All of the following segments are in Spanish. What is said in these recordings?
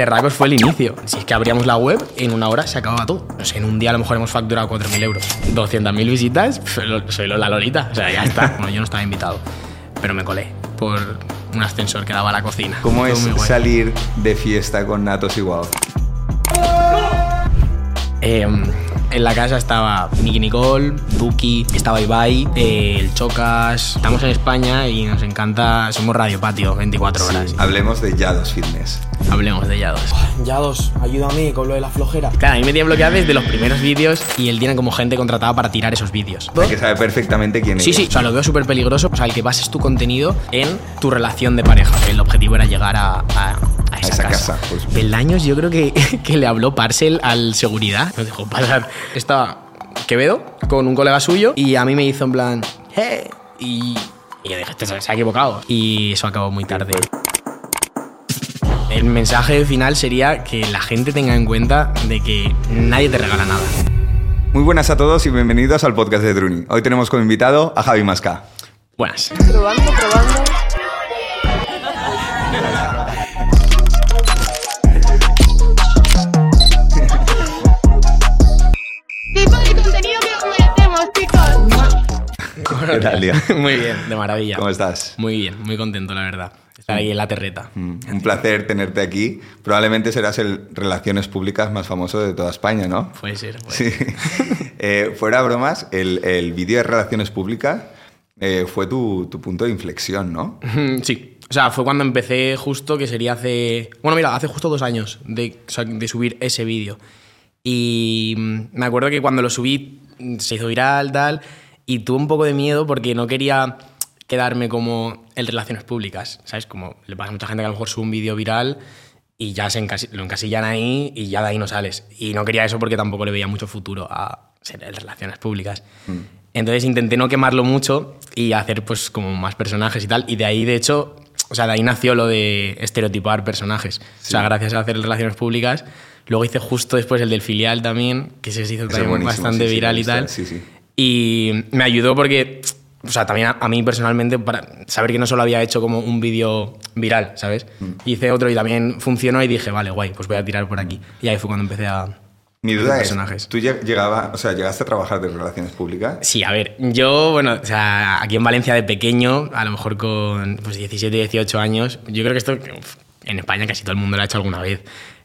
Terracos fue el inicio. Si es que abríamos la web, en una hora se acababa todo. No sé, en un día a lo mejor hemos facturado 4.000 euros. 200.000 visitas, soy la Lolita. O sea, ya está. Bueno, yo no estaba invitado, pero me colé por un ascensor que daba a la cocina. ¿Cómo es salir de fiesta con Natos igual? Eh, en la casa estaba Nicky Nicole, Duki, estaba Ibai, eh, el Chocas. Estamos en España y nos encanta. Somos Radio Patio, 24 horas. Hablemos de Yados Fitness. Hablemos de Yados. Yados, ayúdame con lo de la flojera. Claro, a mí me tiene bloqueado desde los primeros vídeos y él tiene como gente contratada para tirar esos vídeos. Hay que saber perfectamente quién Sí, es. sí, o sea, lo veo súper peligroso. O sea, el que bases tu contenido en tu relación de pareja. El objetivo era llegar a, a- a esa, esa casa. casa, pues. Peldaños, yo creo que, que le habló Parcel al seguridad. Nos dejó pasar. Estaba Quevedo con un colega suyo y a mí me hizo en plan, ¡eh! Y, y yo dije, este se se ha equivocado. Y eso acabó muy tarde. El mensaje final sería que la gente tenga en cuenta de que nadie te regala nada. Muy buenas a todos y bienvenidos al podcast de Druni. Hoy tenemos como invitado a Javi Masca. Buenas. Probando, probando. ¿Qué tal, Lía? Muy bien, de maravilla. ¿Cómo estás? Muy bien, muy contento, la verdad. Estar ahí en la terreta. Mm, Un placer tenerte aquí. Probablemente serás el Relaciones Públicas más famoso de toda España, ¿no? Puede ser. puede Sí. ser. Eh, fuera bromas, el, el vídeo de Relaciones Públicas eh, fue tu, tu punto de inflexión, ¿no? Sí. O sea, fue cuando empecé justo, que sería hace... Bueno, mira, hace justo dos años de, de subir ese vídeo. Y mm, me acuerdo que cuando lo subí mm, se hizo viral, tal, y tuve un poco de miedo porque no quería quedarme como el relaciones públicas, ¿sabes? Como le pasa a mucha gente que a lo mejor sube un vídeo viral y ya se encasi- lo encasillan ahí y ya de ahí no sales. Y no quería eso porque tampoco le veía mucho futuro a ser el relaciones públicas. Entonces intenté no quemarlo mucho y hacer pues como más personajes y tal. Y de ahí, de hecho, o sea, de ahí nació lo de estereotipar personajes. O sea, gracias a hacer relaciones públicas. Luego hice justo después el del filial también, que se hizo también bastante sí, sí, viral he y tal. sí, sí. Y me ayudó porque, o sea, también a, a mí personalmente, para saber que no solo había hecho como un vídeo viral, ¿sabes? Mm. Hice otro y también funcionó y dije, vale, guay, pues voy a tirar por aquí. Y ahí fue cuando empecé a... Mi duda es, personajes. ¿tú lleg- llegaba, o sea, llegaste a trabajar de Relaciones Públicas? Sí, a ver, yo, bueno, o sea, aquí en Valencia de pequeño, a lo mejor con pues, 17, 18 años, yo creo que esto en España casi todo el mundo lo ha hecho alguna vez.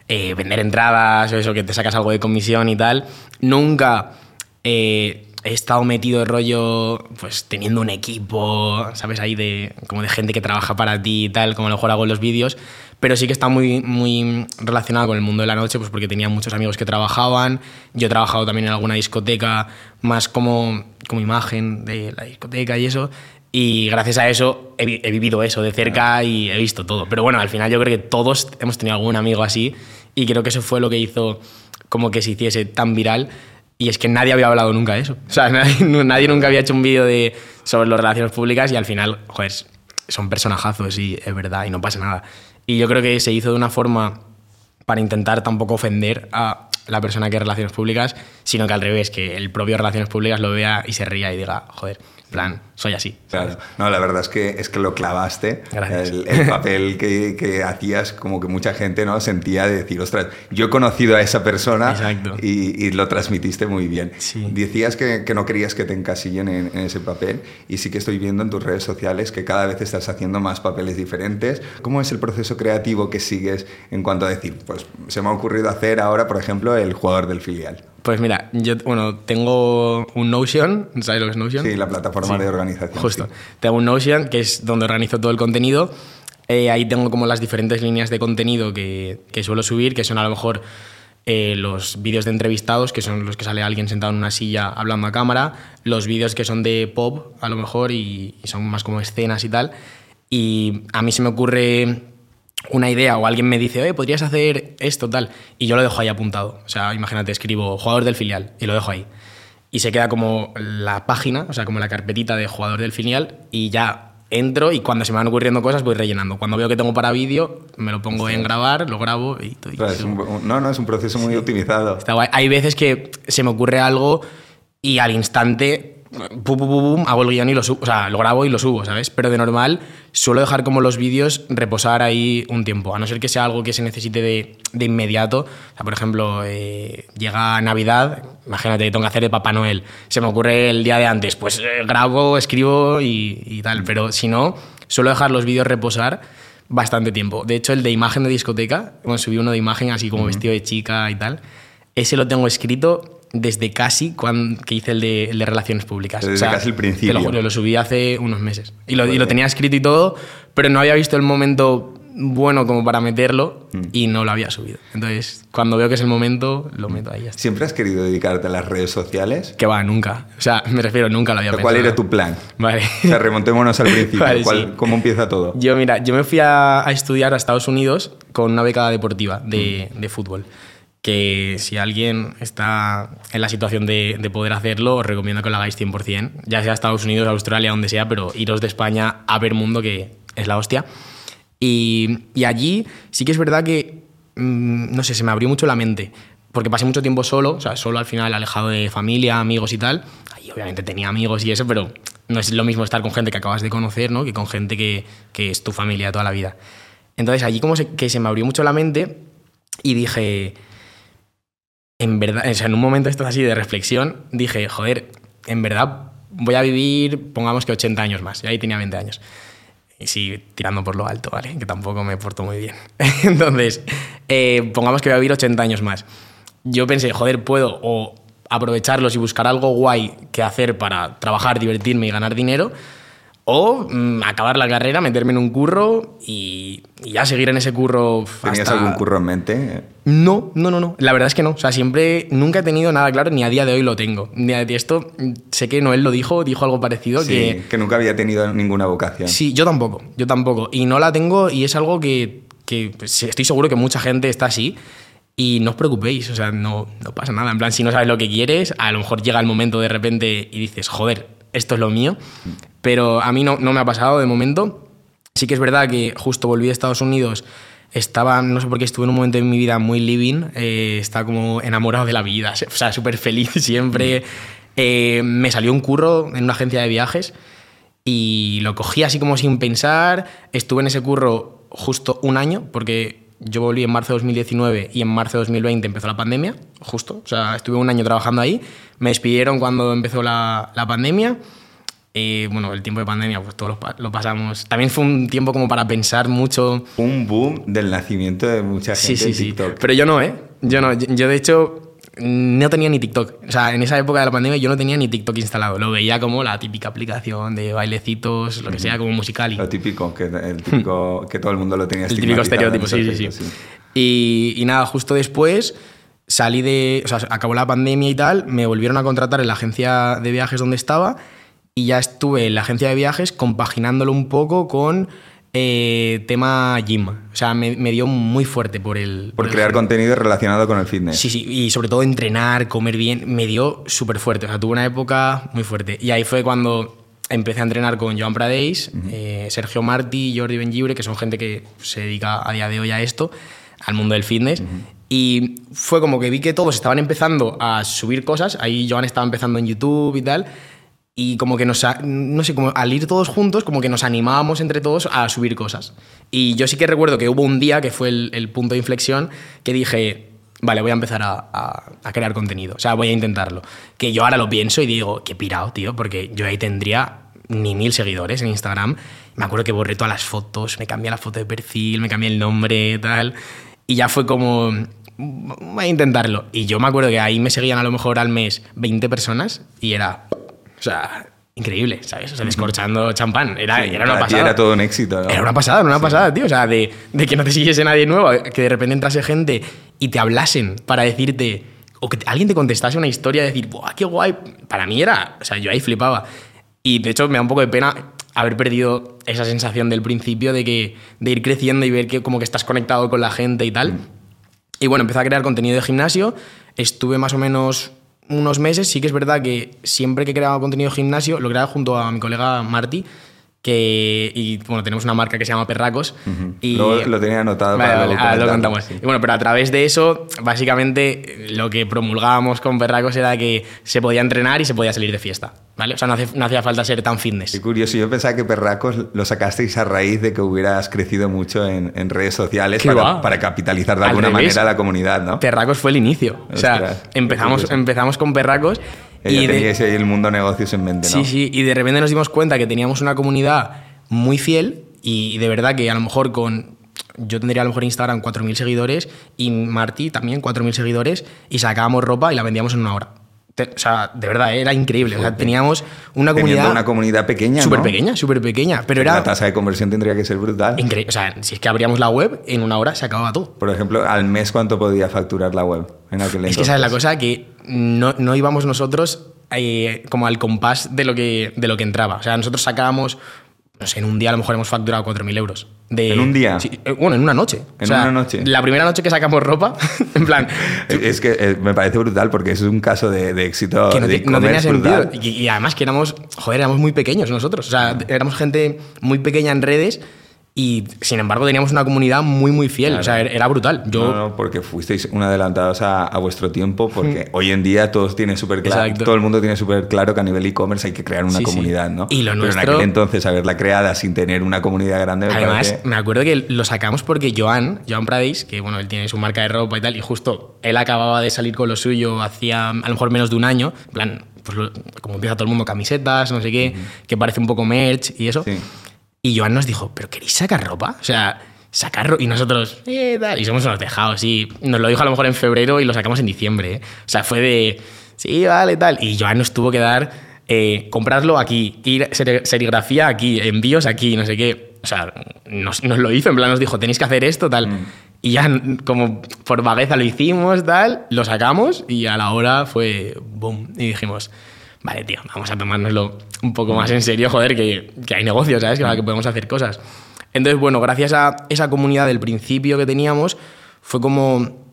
Eh, vender entradas o eso, que te sacas algo de comisión y tal. Nunca eh, he estado metido de rollo, pues teniendo un equipo, ¿sabes? Ahí de, como de gente que trabaja para ti y tal, como a lo mejor hago en los vídeos. Pero sí que está muy, muy relacionado con el mundo de la noche, pues porque tenía muchos amigos que trabajaban. Yo he trabajado también en alguna discoteca, más como, como imagen de la discoteca y eso. Y gracias a eso he, he vivido eso de cerca y he visto todo. Pero bueno, al final yo creo que todos hemos tenido algún amigo así y creo que eso fue lo que hizo como que se hiciese tan viral. Y es que nadie había hablado nunca de eso. O sea, nadie, nadie nunca había hecho un vídeo de, sobre las relaciones públicas y al final, joder, son personajazos y es verdad y no pasa nada. Y yo creo que se hizo de una forma para intentar tampoco ofender a la persona que es relaciones públicas, sino que al revés, que el propio relaciones públicas lo vea y se ría y diga, joder, plan, soy así. Claro. No, la verdad es que, es que lo clavaste. Gracias. El, el papel que, que hacías, como que mucha gente no sentía de decir, ostras, yo he conocido a esa persona y, y lo transmitiste muy bien. Sí. Decías que, que no querías que te encasillen en, en ese papel y sí que estoy viendo en tus redes sociales que cada vez estás haciendo más papeles diferentes. ¿Cómo es el proceso creativo que sigues en cuanto a decir, pues se me ha ocurrido hacer ahora, por ejemplo, el jugador del filial? Pues mira, yo bueno, tengo un Notion, ¿sabes lo que es Notion? Sí, la plataforma Sí, de organización. Justo. sí. Tengo un Notion, que es donde organizo todo el contenido. Eh, ahí tengo como las diferentes líneas de contenido que, que suelo subir, que son a lo mejor eh, los vídeos de entrevistados, que son los que sale alguien sentado en una silla hablando a cámara, los vídeos que son de pop, a lo mejor, y, y son más como escenas y tal. Y a mí se me ocurre una idea o alguien me dice, oye, podrías hacer esto, tal, y yo lo dejo ahí apuntado. O sea, imagínate, escribo jugador del filial y lo dejo ahí. Y se queda como la página, o sea, como la carpetita de jugador del filial, y ya entro y cuando se me van ocurriendo cosas voy rellenando. Cuando veo que tengo para vídeo, me lo pongo en grabar, lo grabo y, no, no, es un proceso muy optimizado. Está guay. Hay veces que se me ocurre algo y al instante pum, pum, pum, pum, hago el guion y lo subo, o sea, lo grabo y lo subo, ¿sabes? Pero de normal suelo dejar como los vídeos reposar ahí un tiempo, a no ser que sea algo que se necesite de, de inmediato. O sea, por ejemplo, eh, llega Navidad, imagínate, tengo que hacer de Papá Noel, se me ocurre el día de antes, pues eh, grabo, escribo y, y tal, pero si no, suelo dejar los vídeos reposar bastante tiempo. De hecho, el de imagen de discoteca, bueno, subí uno de imagen así como vestido de chica y tal, ese lo tengo escrito desde casi cuando que hice el de, el de relaciones públicas. Desde casi el principio. Te lo juro, lo subí hace unos meses. Y lo, y lo tenía escrito y todo, pero no había visto el momento bueno como para meterlo Mm. y no lo había subido. Entonces, cuando veo que es el momento, lo meto ahí. ¿Siempre has querido dedicarte a las redes sociales? Que va, nunca. O sea, me refiero, nunca lo había ¿Cuál pensado. era tu plan? Vale. O sea, remontémonos al principio. Vale, ¿Cuál- sí. ¿Cómo empieza todo? Yo, mira, yo me fui a, a estudiar a Estados Unidos con una beca deportiva de, Mm. de fútbol. Que si alguien está en la situación de, de poder hacerlo, os recomiendo que lo hagáis 100%. Ya sea Estados Unidos, Australia, donde sea, pero iros de España a ver mundo, que es la hostia. Y, y allí sí que es verdad que, mm, no sé, se me abrió mucho la mente. Porque pasé mucho tiempo solo, o sea, solo al final alejado de familia, amigos y tal. Ahí obviamente tenía amigos y eso, pero no es lo mismo estar con gente que acabas de conocer, ¿no? Que con gente que, que es tu familia toda la vida. Entonces allí como se- que se me abrió mucho la mente y dije, en verdad, o sea, en un momento esto así de reflexión, dije, joder, en verdad voy a vivir, pongamos que 80 años más. Y ahí tenía 20 años. Y sí, tirando por lo alto, ¿vale? Que tampoco me porto muy bien. Entonces, eh, pongamos que voy a vivir 80 años más. Yo pensé, joder, puedo o aprovecharlos y buscar algo guay que hacer para trabajar, divertirme y ganar dinero, o mm, acabar la carrera, meterme en un curro y, y ya seguir en ese curro. ¿Tenías algún curro en mente? no, no, no, no. La verdad es que no. O sea, siempre, nunca he tenido nada claro, ni a día de hoy lo tengo. Ni a- de esto, mm, sé que Noel lo dijo, dijo algo parecido, Sí, que que nunca había tenido ninguna vocación. sí, yo tampoco, yo tampoco. Y no la tengo y es algo que, que, pues, estoy seguro que mucha gente está así. Y no os preocupéis, o sea, no, no pasa nada. En plan, si no sabes lo que quieres, a lo mejor llega el momento de repente y dices, joder, esto es lo mío. Pero a mí no, no me ha pasado de momento. Sí que es verdad que justo volví de Estados Unidos, estaba, no sé por qué, estuve en un momento de mi vida muy living, eh, estaba como enamorado de la vida, o sea, súper feliz siempre. Eh, me salió un curro en una agencia de viajes y lo cogí así como sin pensar. Estuve en ese curro justo un año, porque yo volví en marzo de 2019 y en marzo de 2020 empezó la pandemia, justo. O sea, estuve un año trabajando ahí. Me despidieron cuando empezó la, la pandemia. Eh, bueno, el tiempo de pandemia, pues todos lo, lo pasamos. También fue un tiempo como para pensar mucho. Un boom del nacimiento de mucha Sí, gente sí, en sí. TikTok. Pero yo no, ¿eh? Yo no. Yo, yo, de hecho, no tenía ni TikTok. O sea, en esa época de la pandemia yo no tenía ni TikTok instalado. Lo veía como la típica aplicación de bailecitos, lo que sea, como musical. Lo típico, que, el típico, que todo el mundo lo tenía El típico en estereotipo, sí, sí, sí. Y, y nada, justo después salí de. O sea, acabó la pandemia y tal, me volvieron a contratar en la agencia de viajes donde estaba y ya estuve en la agencia de viajes compaginándolo un poco con eh, tema gym. O sea, me, me dio muy fuerte por el. Por el crear gym. contenido relacionado con el fitness. Sí, sí, y sobre todo entrenar, comer bien, me dio súper fuerte. O sea, tuve una época muy fuerte. Y ahí fue cuando empecé a entrenar con Joan Pradeix, eh, Sergio Martí, Jordi Bengibre, que son gente que se dedica a día de hoy a esto, al mundo del fitness. Y fue como que vi que todos estaban empezando a subir cosas. Ahí Joan estaba empezando en YouTube y tal. Y como que nos, no sé, como al ir todos juntos, como que nos animábamos entre todos a subir cosas. Y yo sí que recuerdo que hubo un día, que fue el, el punto de inflexión, que dije, vale, voy a empezar a, a- a crear contenido. O sea, voy a intentarlo. Que yo ahora lo pienso y digo, qué pirado, tío, porque yo ahí tendría ni mil seguidores en Instagram. Me acuerdo que borré todas las fotos, me cambié la foto de perfil, me cambié el nombre, tal. Y ya fue como, voy a intentarlo. Y yo me acuerdo que ahí me seguían a lo mejor al mes 20 personas y era, o sea, increíble, ¿sabes? O sea, descorchando champán. Era, Sí, era una pasada. era todo un éxito. ¿no? Era una pasada, era una pasada, tío. O sea, de, de que no te siguiese nadie nuevo, que de repente entrase gente y te hablasen para decirte, o que te- alguien te contestase una historia, de decir, ¡buah, qué guay! Para mí era, o sea, yo ahí flipaba. Y de hecho me da un poco de pena haber perdido esa sensación del principio de, que, de ir creciendo y ver que como que estás conectado con la gente y tal. Y bueno, empecé a crear contenido de gimnasio. Estuve más o menos unos meses. Sí que es verdad que siempre que creaba contenido de gimnasio, lo creaba junto a mi colega Marty, que y bueno tenemos una marca que se llama Perracos y Luego lo tenía anotado Vale, para vale, luego ahora lo contamos. Y bueno, pero a través de eso, básicamente lo que promulgábamos con Perracos era que se podía entrenar y se podía salir de fiesta, ¿vale? O sea, no, hace- no hacía falta ser tan fitness. Qué curioso, yo pensaba que Perracos lo sacasteis a raíz de que hubieras crecido mucho en, en redes sociales ¿Qué para, capitalizar de Al alguna revés. manera la comunidad, ¿no? Perracos fue el inicio. O sea, Ostras, empezamos, empezamos con Perracos Ya y de, teníais ahí el mundo negocios en mente, ¿no? sí, sí, y de repente nos dimos cuenta que teníamos una comunidad muy fiel y de verdad que a lo mejor con... Yo tendría a lo mejor Instagram 4.000 seguidores y Marty también 4.000 seguidores y sacábamos ropa y la vendíamos en una hora. Te- o sea, de verdad, era increíble. O sea, teníamos una Teniendo comunidad... una comunidad pequeña, Súper ¿no? pequeña, súper pequeña. Pero era La tasa de conversión tendría que ser brutal. increíble. O sea, si es que abríamos la web, en una hora se acababa todo. Por ejemplo, al mes, ¿cuánto podía facturar la web en aquel Es que esa es la cosa que no, no íbamos nosotros eh, como al compás de lo, que, de lo que entraba. O sea, nosotros sacábamos, no sé, en un día a lo mejor hemos facturado 4.000 euros. De, ¿En un día? Sí, eh, bueno, en una noche. ¿En una noche? La primera noche que sacamos ropa, en plan, Es que eh, me parece brutal porque es un caso de, de éxito que no, de no tenía sentido. Y, y además que éramos, joder, éramos muy pequeños nosotros. O sea, éramos gente muy pequeña en redes y sin embargo teníamos una comunidad muy, muy fiel. O sea, era, brutal. Yo, No, no, porque fuisteis un adelantados a, a vuestro tiempo, porque hoy en día todos tienen súper claro, todo el mundo tiene súper claro que a nivel e-commerce hay que crear una Sí, sí. comunidad, ¿no? Y lo Pero nuestro- en aquel entonces haberla creada sin tener una comunidad grande me Además, parece- me acuerdo que lo sacamos porque Joan, Joan Pradis, que bueno, él tiene su marca de ropa y tal, y justo él acababa de salir con lo suyo hacía a lo mejor menos de un año, en plan, pues como empieza todo el mundo, camisetas, no sé qué, que parece un poco merch y eso. Sí. Y Joan nos dijo, ¿pero queréis sacar ropa? O sea, sacar ropa. Y nosotros, eh, tal. Y somos unos dejados, sí. Nos lo dijo a lo mejor en febrero y lo sacamos en diciembre. ¿eh? O sea, fue de, sí, vale, tal. Y Joan nos tuvo que dar, eh, comprarlo aquí, ir seri- serigrafía aquí, envíos aquí, no sé qué. O sea, nos, nos lo hizo, en plan nos dijo, tenéis que hacer esto, tal. Y ya como por vagueza lo hicimos, tal, lo sacamos y a la hora fue boom. Y dijimos, vale, tío, vamos a tomárnoslo un poco más en serio, joder, que, que hay negocios, ¿sabes? Que, que podemos hacer cosas. Entonces, bueno, gracias a esa comunidad del principio que teníamos, fue como,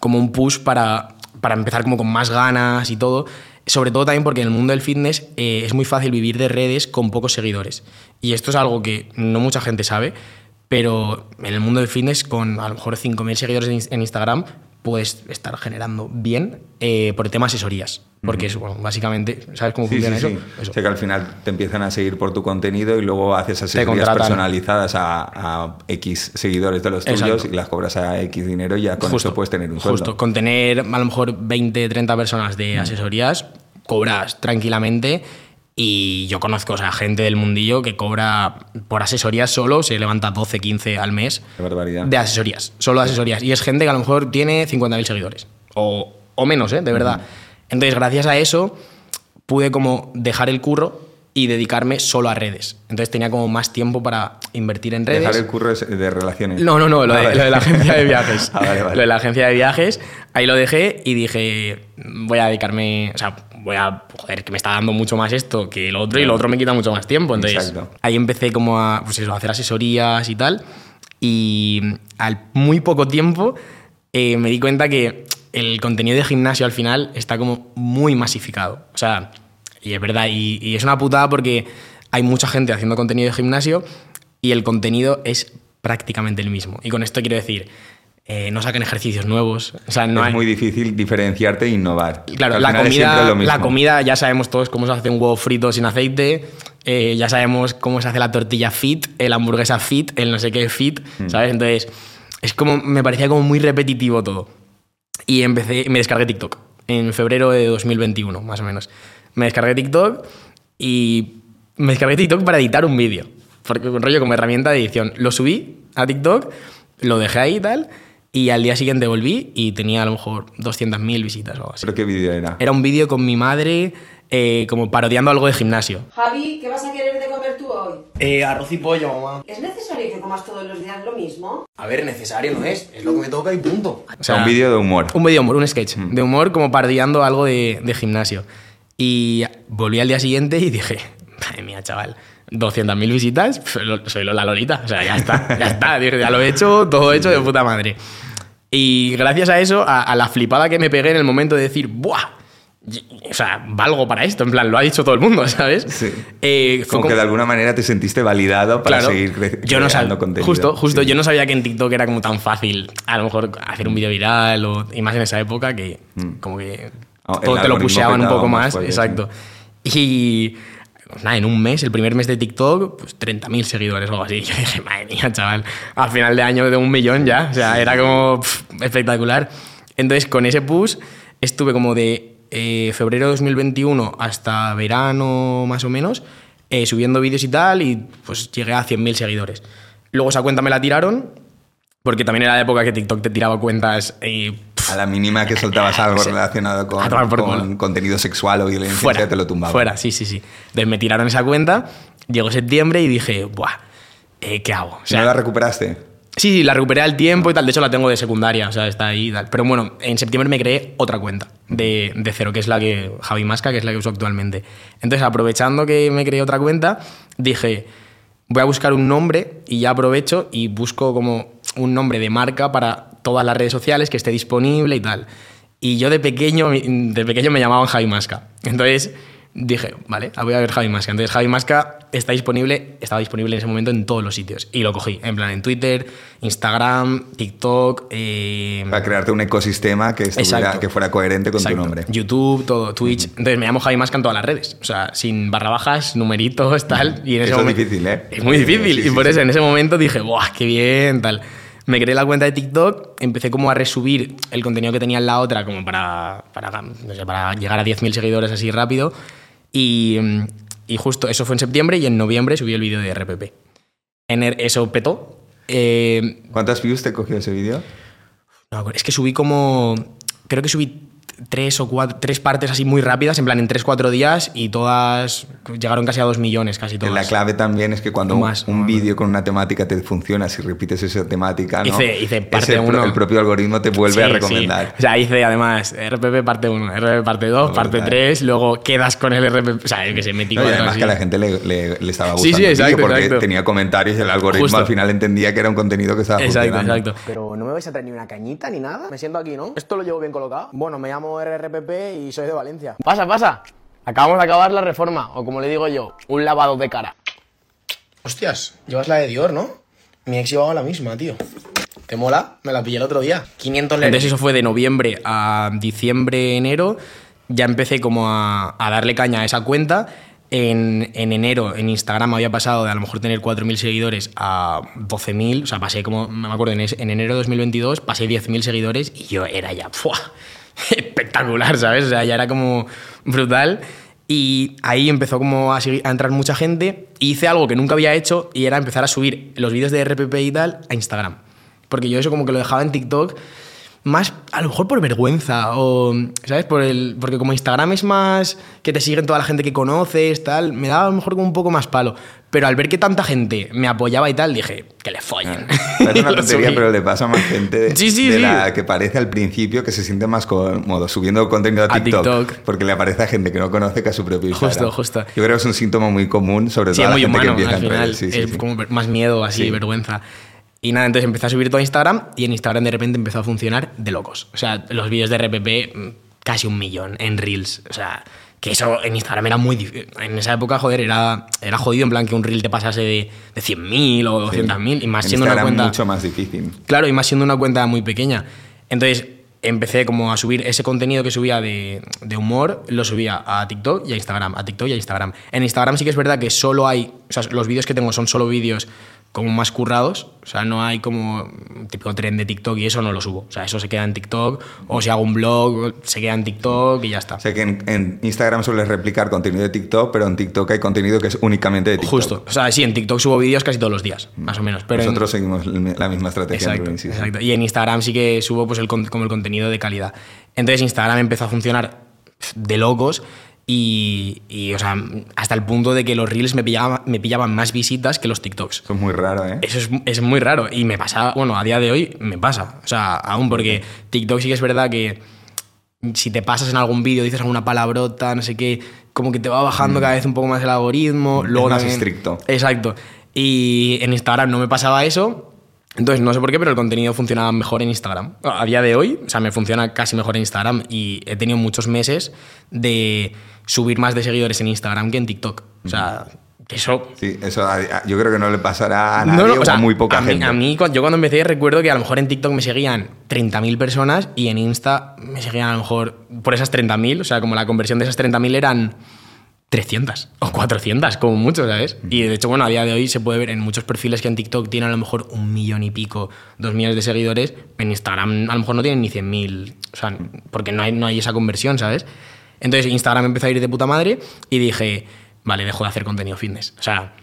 como un push para, para empezar como con más ganas y todo. Sobre todo también porque en el mundo del fitness eh, es muy fácil vivir de redes con pocos seguidores. Y esto es algo que no mucha gente sabe, pero en el mundo del fitness con a lo mejor 5.000 seguidores en Ins- en Instagram puedes estar generando bien eh, por el tema asesorías. Porque es, bueno, básicamente, ¿sabes cómo Sí, funciona sí, eso? sí. Eso. O sea que al final te empiezan a seguir por tu contenido y luego haces asesorías personalizadas a, a X seguidores de los tuyos Exacto. y las cobras a X dinero y ya con eso puedes tener un sueldo. Justo, con tener a lo mejor 20, 30 personas de asesorías, cobras tranquilamente. Y yo conozco o sea, gente del mundillo que cobra por asesorías solo, se levanta 12, 15 al mes Qué barbaridad. de asesorías, solo de asesorías. Y es gente que a lo mejor tiene 50.000 seguidores. O, o menos, ¿eh? De verdad. Entonces, gracias a eso, pude como dejar el curro y dedicarme solo a redes. Entonces tenía como más tiempo para invertir en redes. Dejar el curro de relaciones. No, no, no, lo, Ah, de, vale. lo de la agencia de viajes. Ah, vale, vale. Lo de la agencia de viajes, ahí lo dejé y dije, voy a dedicarme, o sea, voy a, joder, que me está dando mucho más esto que el otro y lo otro me quita mucho más tiempo. Entonces, Exacto. ahí empecé como a, pues eso, a hacer asesorías y tal. Y al muy poco tiempo eh, me di cuenta que el contenido de gimnasio al final está como muy masificado. O sea, y es verdad, y, y es una putada porque hay mucha gente haciendo contenido de gimnasio y el contenido es prácticamente el mismo. Y con esto quiero decir, eh, no sacan ejercicios nuevos. O sea, no es hay- muy difícil diferenciarte e innovar. Claro, la comida, la comida ya sabemos todos cómo se hace un huevo frito sin aceite, eh, ya sabemos cómo se hace la tortilla fit, el hamburguesa fit, el no sé qué fit, Mm. ¿sabes? Entonces, es como, me parecía como muy repetitivo todo. Y empecé, me descargué TikTok en febrero de 2021, más o menos. Me descargué TikTok y me descargué TikTok para editar un vídeo, porque un rollo como herramienta de edición. Lo subí a TikTok, lo dejé ahí y tal, y al día siguiente volví y tenía a lo mejor 200.000 visitas o algo así. ¿Pero qué vídeo era? Era un vídeo con mi madre eh, como parodiando algo de gimnasio. Javi, ¿qué vas a querer de comer tú hoy? Eh, arroz y pollo, mamá. ¿Es necesario que comas todos los días lo mismo? A ver, necesario no es, es lo que me toca y punto. O sea, un vídeo de humor. Un vídeo de humor, un sketch de humor como parodiando algo de, de gimnasio. Y volví al día siguiente y dije, madre mía, chaval, 200.000 visitas, soy la Lolita. O sea, ya está, ya está. Ya lo he hecho, todo hecho de puta madre. Y gracias a eso, a, a la flipada que me pegué en el momento de decir, ¡buah! o sea, valgo para esto, en plan, lo ha dicho todo el mundo, ¿sabes? Sí. Eh, Como como- que de alguna manera te sentiste validado para Claro. seguir cre- yo no sabía, contenido. Justo, justo. Sí. Yo no sabía que en TikTok era como tan fácil, a lo mejor hacer un vídeo viral o, y más en esa época que como que el todo te lo pusheaban un poco más exacto. Y pues nada, en un mes, el primer mes de TikTok, pues 30.000 seguidores o algo así. Yo dije, madre mía, chaval, a final de año de un millón ya. O sea, era como espectacular. Entonces, con ese push estuve como de eh, febrero de 2021 hasta verano más o menos, eh, subiendo vídeos y tal, y pues llegué a 100.000 seguidores. Luego esa cuenta me la tiraron, porque también era la época que TikTok te tiraba cuentas eh, A la mínima que soltabas algo relacionado con, contenido sexual o violencia, fuera. te lo tumbaba. Fuera, sí, sí, sí. Entonces me tiraron esa cuenta, llegó septiembre y dije, buah, eh, ¿qué hago? O ¿No la recuperaste? Sí, sí, la recuperé al tiempo y tal. De hecho, la tengo de secundaria, o sea, está ahí y tal. Pero bueno, en septiembre me creé otra cuenta de, de cero, que es la que. Javi Masca, que es la que uso actualmente. Entonces, aprovechando que me creé otra cuenta, dije. Voy a buscar un nombre y ya aprovecho y busco como un nombre de marca para todas las redes sociales que esté disponible y tal. Y yo de pequeño, de pequeño me llamaban Javi Masca. Entonces dije, vale, voy a ver Javi Masca. Entonces Javi Masca está disponible, estaba disponible en ese momento en todos los sitios. Y lo cogí, en plan en Twitter, Instagram, TikTok. eh, Para crearte un ecosistema que, estuviera- Exacto. que fuera coherente con exacto, tu nombre. YouTube, todo, Twitch. Entonces me llamo Javi Masca en todas las redes. O sea, sin barra bajas, numeritos, tal. Y en ese Eso es momento- difícil, ¿eh? Es muy difícil. Sí, y por sí. eso en ese momento dije, ¡buah, qué bien! Tal. Me creé la cuenta de TikTok, empecé como a resubir el contenido que tenía en la otra, como para, para, no sé, para llegar a 10.000 seguidores así rápido. Y, y justo eso fue en septiembre y en noviembre subí el vídeo de RPP. En er- eso petó. Eh, ¿Cuántas views te cogió ese vídeo? no es que subí como. Creo que subí tres o cuatro, tres partes así muy rápidas, en plan en tres, cuatro días, y todas llegaron casi a dos millones, casi todas. La clave también es que cuando Más, un no, vídeo con una temática te funciona, si repites esa temática, ¿no? Hice- parte pro- uno. el propio algoritmo te vuelve Sí, a sí. recomendar. O sea, hice además RPP parte 1, RPP parte 2, parte Brutal. 3, luego quedas con el RPP. O sea, yo que sé, metí No, y además así. que a la gente le, le- le estaba Sí, gustando sí, el vídeo exacto, porque exacto. tenía comentarios y el algoritmo Justo. al final entendía que era un contenido que estaba Exacto, funcionando. exacto. Pero no me vais a traer ni una cañita ni nada. Me siento aquí, ¿no? Esto lo llevo bien colocado. Bueno, me llamo RRPP y soy de Valencia. Pasa, pasa. Acabamos de acabar la reforma, o como le digo yo, un lavado de cara. Hostias, llevas la de Dior, ¿no? Mi ex llevaba la misma, tío. ¿Te mola? Me la pillé el otro día. 500 Entonces leres. eso fue de noviembre a diciembre, enero. Ya empecé como a, a darle caña a esa cuenta. En, en enero en Instagram había pasado de a lo mejor tener 4.000 seguidores a 12.000. O sea, pasé como, me acuerdo, en enero de 2022 pasé 10.000 seguidores y yo era ya ¡fua! espectacular, ¿sabes? O sea, ya era como brutal. Y ahí empezó como a, entrar mucha gente. Hice algo que nunca había hecho y era empezar a subir los vídeos de RPP y tal a Instagram. Porque yo eso como que lo dejaba en TikTok más a lo mejor por vergüenza o sabes por el porque como Instagram es más que te siguen toda la gente que conoces tal me daba a lo mejor como un poco más palo pero al ver que tanta gente me apoyaba y tal dije que le follen Es Y una tontería, pero le pasa a más gente de, Sí, sí, de sí. la que parece al principio que se siente más cómodo subiendo contenido a A TikTok, TikTok. porque le aparece a gente que no conoce que a su propio Justo, Instagram. justo. Yo creo que es un síntoma muy común, sobre todo es a la gente humano que empieza al en final redes. Es como más miedo así Sí. vergüenza y nada entonces empecé a subir todo a Instagram y en Instagram de repente empezó a funcionar de locos o sea los vídeos de RPP mm, casi un millón en reels o sea que eso en Instagram era muy difícil. En esa época, joder, era, era jodido en plan que un reel te pasase de, de 100.000 o 200.000 y más En siendo una cuenta... mucho más difícil. Claro, y más siendo una cuenta muy pequeña. Entonces empecé como a subir ese contenido que subía de, de humor, lo subía a TikTok y a Instagram, a TikTok y a Instagram. En Instagram sí que es verdad que solo hay, o sea, los vídeos que tengo son solo vídeos como más currados, o sea, no hay como típico tren de TikTok y eso no lo subo. O sea, eso se queda en TikTok, o si hago un blog, se queda en TikTok y ya está. O sea que en, en Instagram sueles replicar contenido de TikTok, pero en TikTok hay contenido que es únicamente de TikTok. Justo. O sea, sí, en TikTok subo vídeos casi todos los días, más o menos. Pero en- Nosotros seguimos la misma estrategia. Exacto, sí. exacto. Y en Instagram sí que subo pues, el, como el contenido de calidad. Entonces Instagram empezó a funcionar de locos y, y, o sea, hasta el punto de que los reels me pillaban, me pillaban más visitas que los TikToks. Eso es muy raro, ¿eh? Eso es, es muy raro y me pasa, bueno, a día de hoy me pasa. O sea, aún porque TikTok sí que es verdad que si te pasas en algún vídeo, dices alguna palabrota, no sé qué, como que te va bajando cada vez un poco más el algoritmo. Mm. Es más también- estricto. Exacto. Y en Instagram no me pasaba eso. Entonces, no sé por qué, pero el contenido funcionaba mejor en Instagram. A día de hoy, o sea, me funciona casi mejor en Instagram y he tenido muchos meses de subir más de seguidores en Instagram que en TikTok. O sea, eso... Sí, eso yo creo que no le pasará a nadie No, no, o o sea, a muy poca a mí, gente. a mí, yo cuando empecé recuerdo que a lo mejor en TikTok me seguían 30.000 personas y en Insta me seguían a lo mejor por esas 30.000, o sea, como la conversión de esas 30.000 eran 300 o 400, como mucho, ¿sabes? Y de hecho, bueno, a día de hoy se puede ver en muchos perfiles que en TikTok tienen a lo mejor un millón y pico, dos millones de seguidores, en Instagram a lo mejor no tienen ni 100.000, o sea, porque no hay, no hay esa conversión, ¿sabes? Entonces Instagram empezó a ir de puta madre y dije, vale, dejo de hacer contenido fitness. O sea,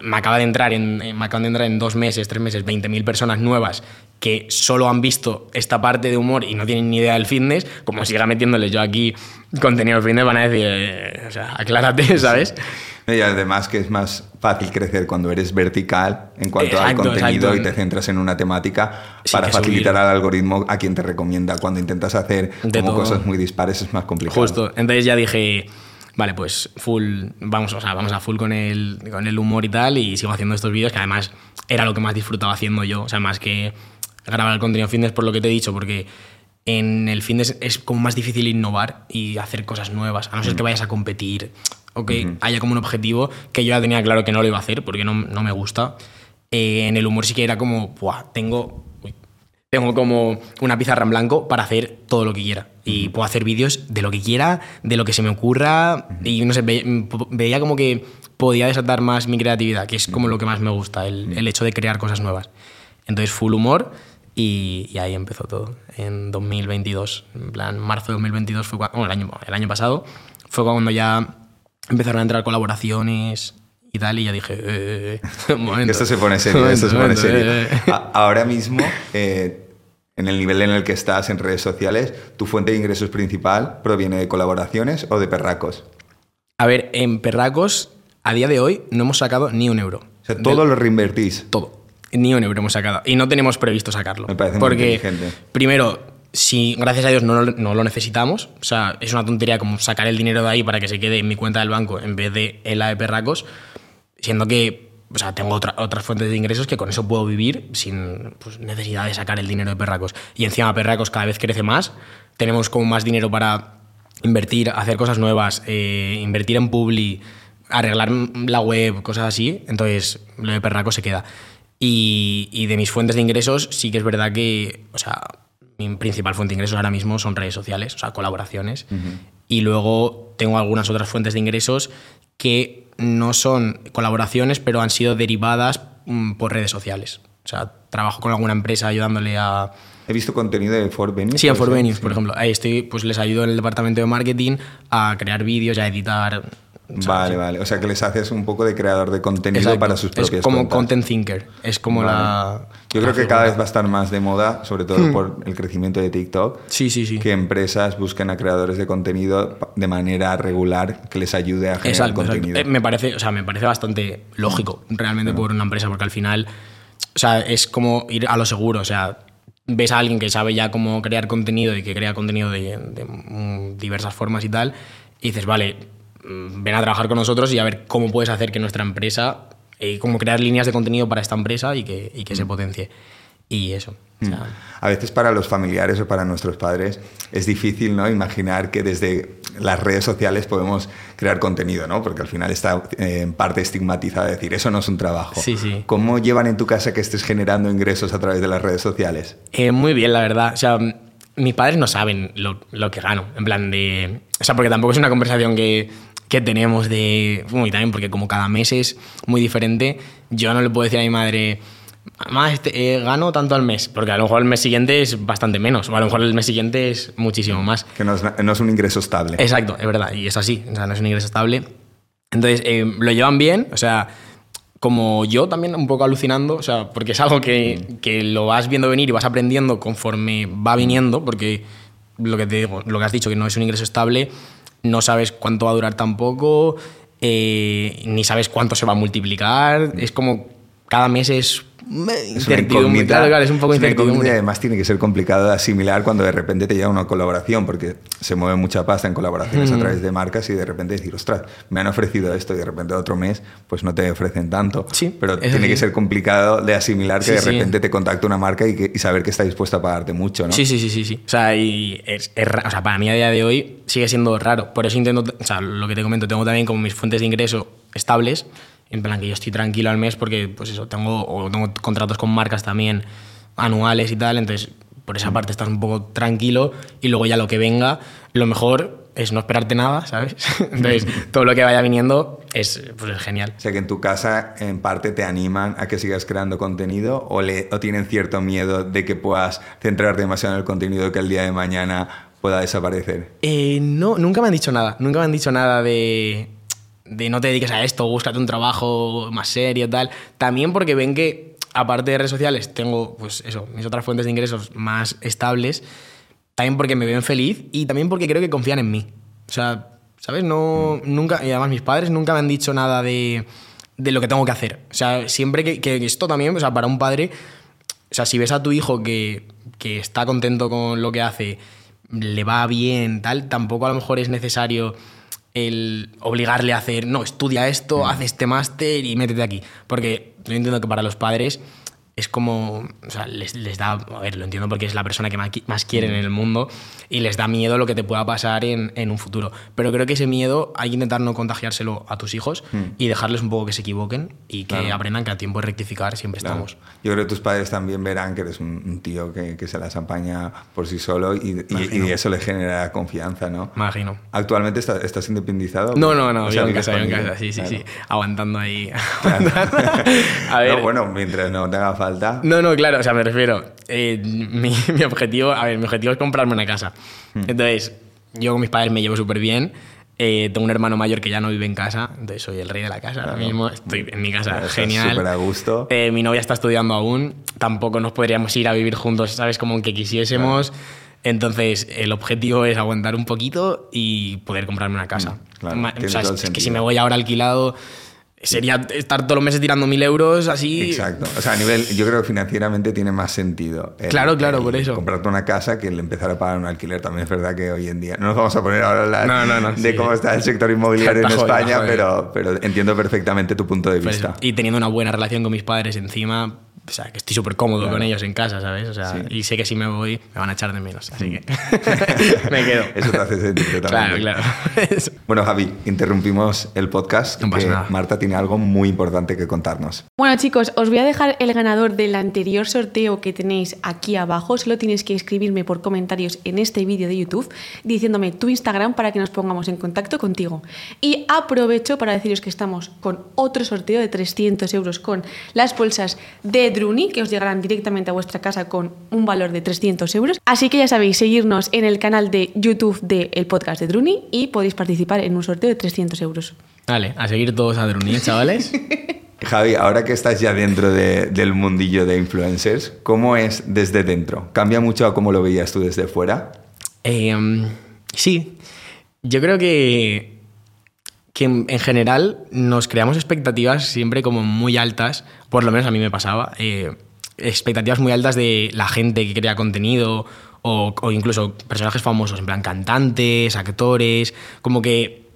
me acaba de entrar en, eh, me acaban de entrar en dos meses, tres meses, 20.000 personas nuevas que solo han visto esta parte de humor y no tienen ni idea del fitness, como siga metiéndole yo aquí contenido fitness, van a decir, eh, o sea, aclárate, ¿sabes? Y además que es más fácil crecer cuando eres vertical en cuanto al Exacto, contenido exacto. y te centras en una temática Sí, para facilitar subir. al algoritmo a quien te recomienda. Cuando intentas hacer De como todo. cosas muy dispares es más complicado. Justo. Entonces ya dije, vale, pues full, vamos, o sea, vamos a full con el, con el humor y tal, y sigo haciendo estos vídeos que además era lo que más disfrutaba haciendo yo. O sea, más que grabar el contenido fitness por lo que te he dicho, porque en el fitness es como más difícil innovar y hacer cosas nuevas, a no ser que vayas a competir o que haya como un objetivo que yo ya tenía claro que no lo iba a hacer porque no, no me gusta. Eh, en el humor sí que era como, Buah, tengo, tengo como una pizarra en blanco para hacer todo lo que quiera. Y puedo hacer vídeos de lo que quiera, de lo que se me ocurra. Y no sé, ve- veía como que podía desatar más mi creatividad, que es como lo que más me gusta, el, el hecho de crear cosas nuevas. Entonces, full humor. Y, y ahí empezó todo, en 2022. En plan, marzo de 2022 fue cuando, el, año, el año pasado, fue cuando ya empezaron a entrar colaboraciones y tal. Y ya dije, eh, un momento. Que esto se pone serio, esto se pone momento, serio. eh, eh. Ahora mismo, eh, en el nivel en el que estás en redes sociales, ¿tu fuente de ingresos principal proviene de colaboraciones o de perracos? A ver, en Perracos, a día de hoy, no hemos sacado ni un euro. O sea, todo lo reinvertís. Todo. Ni un euro hemos sacado. Y no tenemos previsto sacarlo. Me parece muy Porque, inteligente. primero, si gracias a Dios no, no lo necesitamos, o sea, es una tontería como sacar el dinero de ahí para que se quede en mi cuenta del banco en vez de en la de Perracos, siendo que o sea, tengo otra- otras fuentes de ingresos que con eso puedo vivir sin pues, necesidad de sacar el dinero de Perracos. Y encima Perracos cada vez crece más, tenemos como más dinero para invertir, hacer cosas nuevas, eh, invertir en Publi, arreglar la web, cosas así. Entonces, lo de Perracos se queda. Y, y de mis fuentes de ingresos, sí que es verdad que, o sea, mi principal fuente de ingresos ahora mismo son redes sociales, o sea, colaboraciones. Y luego tengo algunas otras fuentes de ingresos que no son colaboraciones, pero han sido derivadas mm, por redes sociales. O sea, trabajo con alguna empresa ayudándole a, He visto contenido de Fort Venus. Sí, en ¿puede For ser? Venues, Sí. por ejemplo. Ahí estoy, pues les ayudo en el departamento de marketing a crear vídeos, a editar. Vale, vale. O sea que les haces un poco de creador de contenido Exacto. para sus propias Es como cuentas. content thinker. Es como Vale. la. Yo la creo que cada vez va a estar más de moda, sobre todo por el crecimiento de TikTok, Sí, sí, sí. que empresas busquen a creadores de contenido de manera regular que les ayude a generar Exacto, exacto. contenido. Eh, me parece, o sea, me parece bastante lógico realmente por una empresa, porque al final, o sea, es como ir a lo seguro, o sea, ves a alguien que sabe ya cómo crear contenido y que crea contenido de, de, mm, diversas formas y tal, y dices, vale, ven a trabajar con nosotros y a ver cómo puedes hacer que nuestra empresa, eh, cómo crear líneas de contenido para esta empresa y que, y que se potencie. Y eso. o sea, A veces para los familiares o para nuestros padres es difícil ¿no? imaginar que desde las redes sociales podemos crear contenido, ¿no? porque al final está eh, en parte estigmatizado decir eso no es un trabajo. Sí, sí. ¿Cómo llevan en tu casa que estés generando ingresos a través de las redes sociales? Eh, muy bien, la verdad. O sea, mis padres no saben lo, lo que gano. En plan de. O sea, porque tampoco es una conversación que, que tenemos de. Bueno, y también porque como cada mes es muy diferente, yo no le puedo decir a mi madre. Mamá, este, eh, gano tanto al mes, porque a lo mejor el mes siguiente es bastante menos, o a lo mejor el mes siguiente es muchísimo más. Que no es, no es un ingreso estable. Exacto, es verdad, y es así, o sea, no es un ingreso estable. Entonces, eh, lo llevan bien, o sea, como yo también un poco alucinando, o sea, porque es algo que, que lo vas viendo venir y vas aprendiendo conforme va viniendo, porque lo que te digo, lo que has dicho, que no es un ingreso estable, no sabes cuánto va a durar tampoco, eh, ni sabes cuánto se va a multiplicar, es como cada mes es Es una Incertidumbre, claro, claro, es un poco es incertidumbre. además tiene que ser complicado de asimilar cuando de repente te llega una colaboración, porque se mueve mucha pasta en colaboraciones Mm. a través de marcas y de repente decir, ostras, me han ofrecido esto y de repente otro mes pues no te ofrecen tanto. Sí, Pero tiene así. que ser complicado de asimilar que Sí, de sí. repente te contacta una marca y, que- y saber que está dispuesta a pagarte mucho, ¿no? Sí, sí, sí, sí, sí. O sea, y es, es o sea, para mí a día de hoy sigue siendo raro. Por eso intento, o sea, lo que te comento, tengo también como mis fuentes de ingreso estables, en plan que yo estoy tranquilo al mes porque, pues eso, tengo, o tengo contratos con marcas también anuales y tal, entonces por esa parte estás un poco tranquilo y luego ya lo que venga, lo mejor es no esperarte nada, ¿sabes? Entonces, todo lo que vaya viniendo es, pues, es genial. O sea que en tu casa en parte te animan a que sigas creando contenido o, le, o tienen cierto miedo de que puedas centrarte demasiado en el contenido que el día de mañana pueda desaparecer. Eh, no, nunca me han dicho nada. Nunca me han dicho nada de, de no te dediques a esto, búscate un trabajo más serio, tal. También porque ven que, aparte de redes sociales, tengo, pues eso, mis otras fuentes de ingresos más estables. También porque me ven feliz y también porque creo que confían en mí. O sea, ¿sabes? No, nunca, y además mis padres nunca me han dicho nada de, de lo que tengo que hacer. O sea, siempre que, que esto también, o sea, para un padre, o sea, si ves a tu hijo que, que está contento con lo que hace, le va bien, tal, tampoco a lo mejor es necesario el obligarle a hacer, no, estudia esto, haz este máster y métete aquí. Porque yo entiendo que para los padres es como, o sea, les, les da, a ver, lo entiendo porque es la persona que más, qui- más quieren en el mundo y les da miedo lo que te pueda pasar en, en un futuro. Pero creo que ese miedo hay que intentar no contagiárselo a tus hijos y dejarles un poco que se equivoquen y que Claro. aprendan que a tiempo de rectificar siempre Claro. estamos. Yo creo que tus padres también verán que eres un, un tío que, que se las apaña por sí solo y, y- y eso le genera confianza, ¿no? Imagino. ¿Actualmente estás, estás independizado? No, no, no, O sea, vivo en casa, vivo en casa, sí, sí, Claro. sí. Aguantando ahí. Claro. a ver. No, bueno, mientras no te haga falta. No, no, claro, o sea, me refiero. eh, mi, mi objetivo, a ver, mi objetivo es comprarme una casa. Hmm. Entonces, yo con mis padres me llevo súper bien. eh, tengo un hermano mayor que ya no vive en casa, entonces soy el rey de la casa ahora mismo. Estoy en mi casa, Estás genial. súper a gusto. Eh, mi novia está estudiando aún. Tampoco nos podríamos ir a vivir juntos, ¿sabes? Como que quisiésemos. Entonces, el objetivo es aguantar un poquito y poder comprarme una casa. Mm, claro, tiene o sea, es, que si me voy ahora alquilado, sería estar todos los meses tirando mil euros así. Exacto. O sea, a nivel, yo creo que financieramente tiene más sentido. el- Claro, claro, el por eso. Comprarte una casa que el empezar a pagar un alquiler. También es verdad que hoy en día. No nos vamos a poner ahora a hablar No, no, no, de sí. cómo está el sector inmobiliario en España, pero, pero entiendo perfectamente tu punto de Pues, vista. y teniendo una buena relación con mis padres encima, o sea, que estoy súper cómodo Claro. con ellos en casa, ¿sabes? O sea, Sí. y sé que si me voy me van a echar de menos, así que me quedo. Eso te hace sentir Claro, totalmente. claro. Eso. Bueno, Javi, interrumpimos el podcast. No pasa que nada. Marta tiene algo muy importante que contarnos. Bueno chicos, os voy a dejar el ganador del anterior sorteo que tenéis aquí abajo. Solo tienes que escribirme por comentarios en este vídeo de YouTube diciéndome tu Instagram para que nos pongamos en contacto contigo. Y aprovecho para deciros que estamos con otro sorteo de 300 euros con las bolsas de Druni que os llegarán directamente a vuestra casa con un valor de 300 euros. Así que ya sabéis, seguirnos en el canal de YouTube del podcast de Druni y podéis participar en un sorteo de 300 euros. Vale, a seguir todos a Druni, chavales. Javi, ahora que estás ya dentro de- del mundillo de influencers, ¿cómo es desde dentro? ¿Cambia mucho a cómo lo veías tú desde fuera? Eh, sí, yo creo que, que en, en general nos creamos expectativas siempre como muy altas, por lo menos a mí me pasaba, eh, expectativas muy altas de la gente que crea contenido o, o incluso personajes famosos, en plan cantantes, actores, como que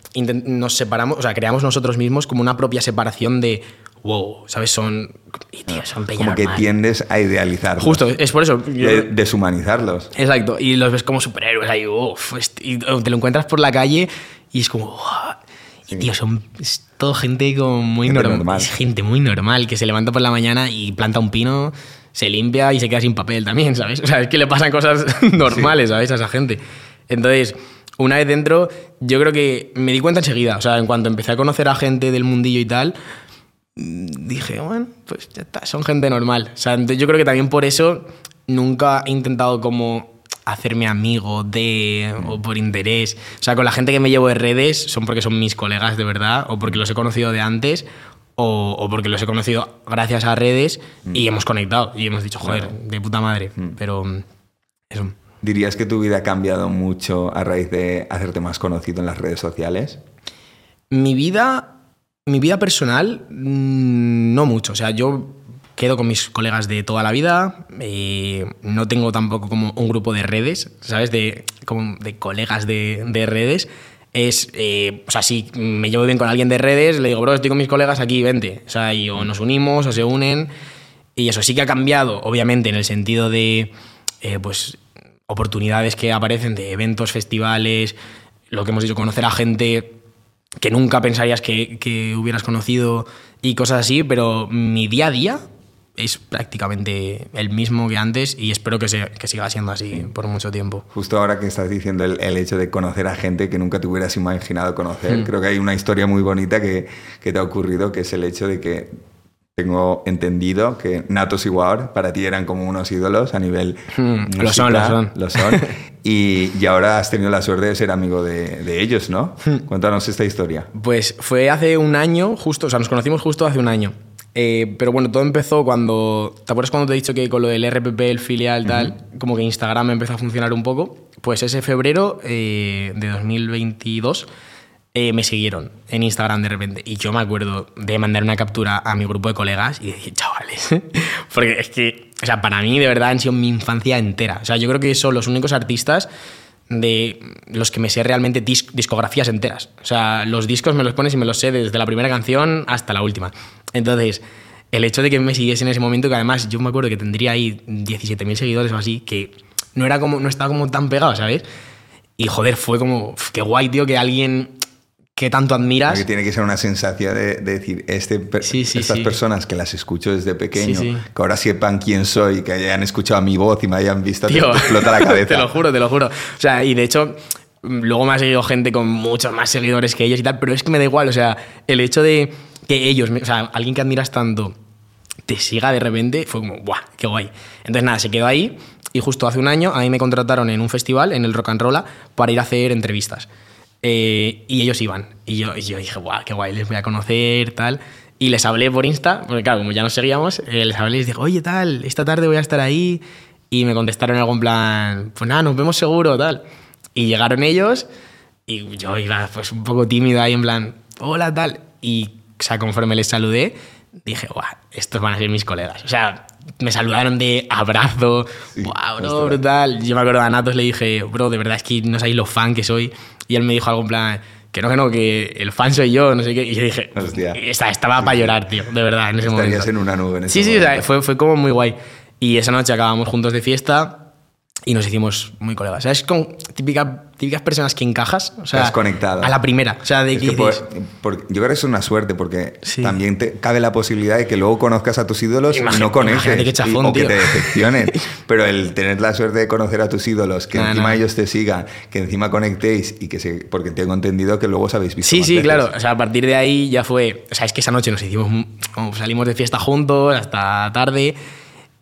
nos separamos, o sea, creamos nosotros mismos como una propia separación de, wow, ¿sabes? Son, y tío, son peña Como que tiendes a idealizarlos. Justo, es por eso. De- deshumanizarlos. Exacto, y los ves como superhéroes ahí, est- y te lo encuentras por la calle y es como, "Uah". Y tío, son es todo gente como muy Gente normal. normal. Es gente muy normal que se levanta por la mañana y planta un pino, se limpia y se queda sin papel también, ¿sabes? O sea, es que le pasan cosas normales, ¿sabes? A esa gente. Entonces, una vez dentro, yo creo que me di cuenta enseguida, o sea, en cuanto empecé a conocer a gente del mundillo y tal, dije, bueno, pues ya está, son gente normal. O sea, entonces yo creo que también por eso nunca he intentado como hacerme amigo de o por interés. O sea, con la gente que me llevo de redes son porque son mis colegas de verdad o porque los he conocido de antes o, o porque los he conocido gracias a redes y hemos conectado y hemos dicho, joder, de puta madre. Pero mm, eso. ¿Dirías que tu vida ha cambiado mucho a raíz de hacerte más conocido en las redes sociales? Mi vida, mi vida personal, mm, no mucho. O sea, yo quedo con mis colegas de toda la vida, eh, no tengo tampoco como un grupo de redes, ¿sabes? De, como de colegas de, de redes. Es, eh, o sea, si me llevo bien con alguien de redes, le digo, bro, estoy con mis colegas aquí, vente. O sea, y o nos unimos o se unen. Y eso sí que ha cambiado, obviamente, en el sentido de, eh, pues, oportunidades que aparecen de eventos, festivales, lo que hemos dicho, conocer a gente que nunca pensarías que, que hubieras conocido y cosas así, pero mi día a día es prácticamente el mismo que antes y espero que, se- que siga siendo así por mucho tiempo. Justo ahora que estás diciendo el, el hecho de conocer a gente que nunca te hubieras imaginado conocer, Mm. creo que hay una historia muy bonita que, que te ha ocurrido, que es el hecho de que tengo entendido que Natos y War para ti eran como unos ídolos a nivel Mm, lo son, lo son. lo son. y, y ahora has tenido la suerte de ser amigo de, de ellos, ¿no? Hmm. Cuéntanos esta historia. Pues fue hace un año, justo, o sea, nos conocimos justo hace un año. Eh, pero bueno, todo empezó cuando. ¿Te acuerdas cuando te he dicho que con lo del RPP, el filial, tal, como que Instagram empezó a funcionar un poco? Pues ese febrero eh, de 2022 eh, me siguieron en Instagram de repente. Y yo me acuerdo de mandar una captura a mi grupo de colegas y decir, chavales. Porque es que, o sea, para mí de verdad han sido mi infancia entera. O sea, yo creo que son los únicos artistas de los que me sé realmente dis- discografías enteras. O sea, los discos me los pones y me los sé desde la primera canción hasta la última. Entonces, el hecho de que me siguiese en ese momento, que además yo me acuerdo que tendría ahí 17.000 seguidores o así, que no, era como, no estaba como tan pegado, ¿sabes? Y joder, fue como, "Uf, qué guay, tío, que alguien que tanto admiras... Porque tiene que ser una sensación de, de decir, este, Sí, sí, estas sí. personas que las escucho desde pequeño, que ahora sepan quién soy, que hayan escuchado mi voz y me hayan visto, Tío, te explota la cabeza. te lo juro, te lo juro. O sea, y de hecho, luego me ha seguido gente con muchos más seguidores que ellos y tal, pero es que me da igual. O sea, el hecho de que ellos, o sea, alguien que admiras tanto, te siga de repente, fue como, ¡buah! ¡Qué guay! Entonces, nada, se quedó ahí y justo hace un año a mí me contrataron en un festival, en el Rock and Roll, para ir a hacer entrevistas. Eh, y ellos iban. Y yo, yo dije, ¡guau! ¡Qué guay! Les voy a conocer, tal. Y les hablé por Insta, porque claro, como ya nos seguíamos, eh, les hablé y les dije, oye, tal, esta tarde voy a estar ahí. Y me contestaron algo en plan, pues nada, nos vemos seguro, tal. Y llegaron ellos y yo iba pues un poco tímido ahí en plan, hola, tal. Y, o sea, conforme les saludé, dije, guau, estos van a ser mis colegas. O sea, me saludaron de abrazo, guau, bro, ostras. brutal. Yo me acuerdo a Natos, le dije, bro, de verdad es que no sabéis lo fan que soy. Y él me dijo algo en plan, que no, que no, que el fan soy yo, no sé qué. Y yo dije, Hostia. "Esta- estaba para llorar, tío, de verdad, en ese Estarías momento. en una nube en ese Sí, sí, o sea, momento. fue, fue como muy guay. Y esa noche acabamos juntos de fiesta y nos hicimos muy colegas. O sea, es con típica, típicas personas que encajas. O sea, Estás conectado. A la primera. O sea, de Es que que por- por- yo creo que es una suerte porque Sí. también te cabe la posibilidad de que luego conozcas a tus ídolos y no conectes qué chafón, y- o que te decepcionen. Pero el tener la suerte de conocer a tus ídolos, que Nah, encima nah. ellos te sigan, que encima conectéis y que se, porque tengo entendido que luego os habéis visto. Sí, más sí, veces. claro. O sea, a partir de ahí ya fue. O sea, es que esa noche nos hicimos. salimos de fiesta juntos hasta tarde.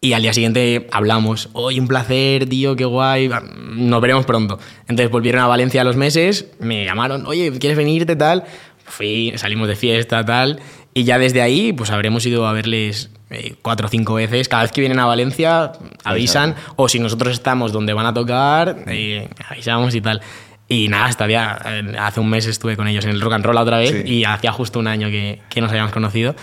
Y al día siguiente hablamos. Oye, un placer, tío, qué guay. Nos veremos pronto. Entonces volvieron a Valencia a los meses. Me llamaron. Oye, ¿quieres venirte, tal? Fui, salimos de fiesta, tal. Y ya desde ahí, pues habremos ido a verles eh, cuatro o cinco veces. Cada vez que vienen a Valencia, avisan. O si nosotros estamos donde van a tocar, eh, avisamos y tal. Y nada, hasta día, eh, hace un mes estuve con ellos en el Rock and Roll otra vez Sí. y hacía justo un año que, que nos habíamos conocido.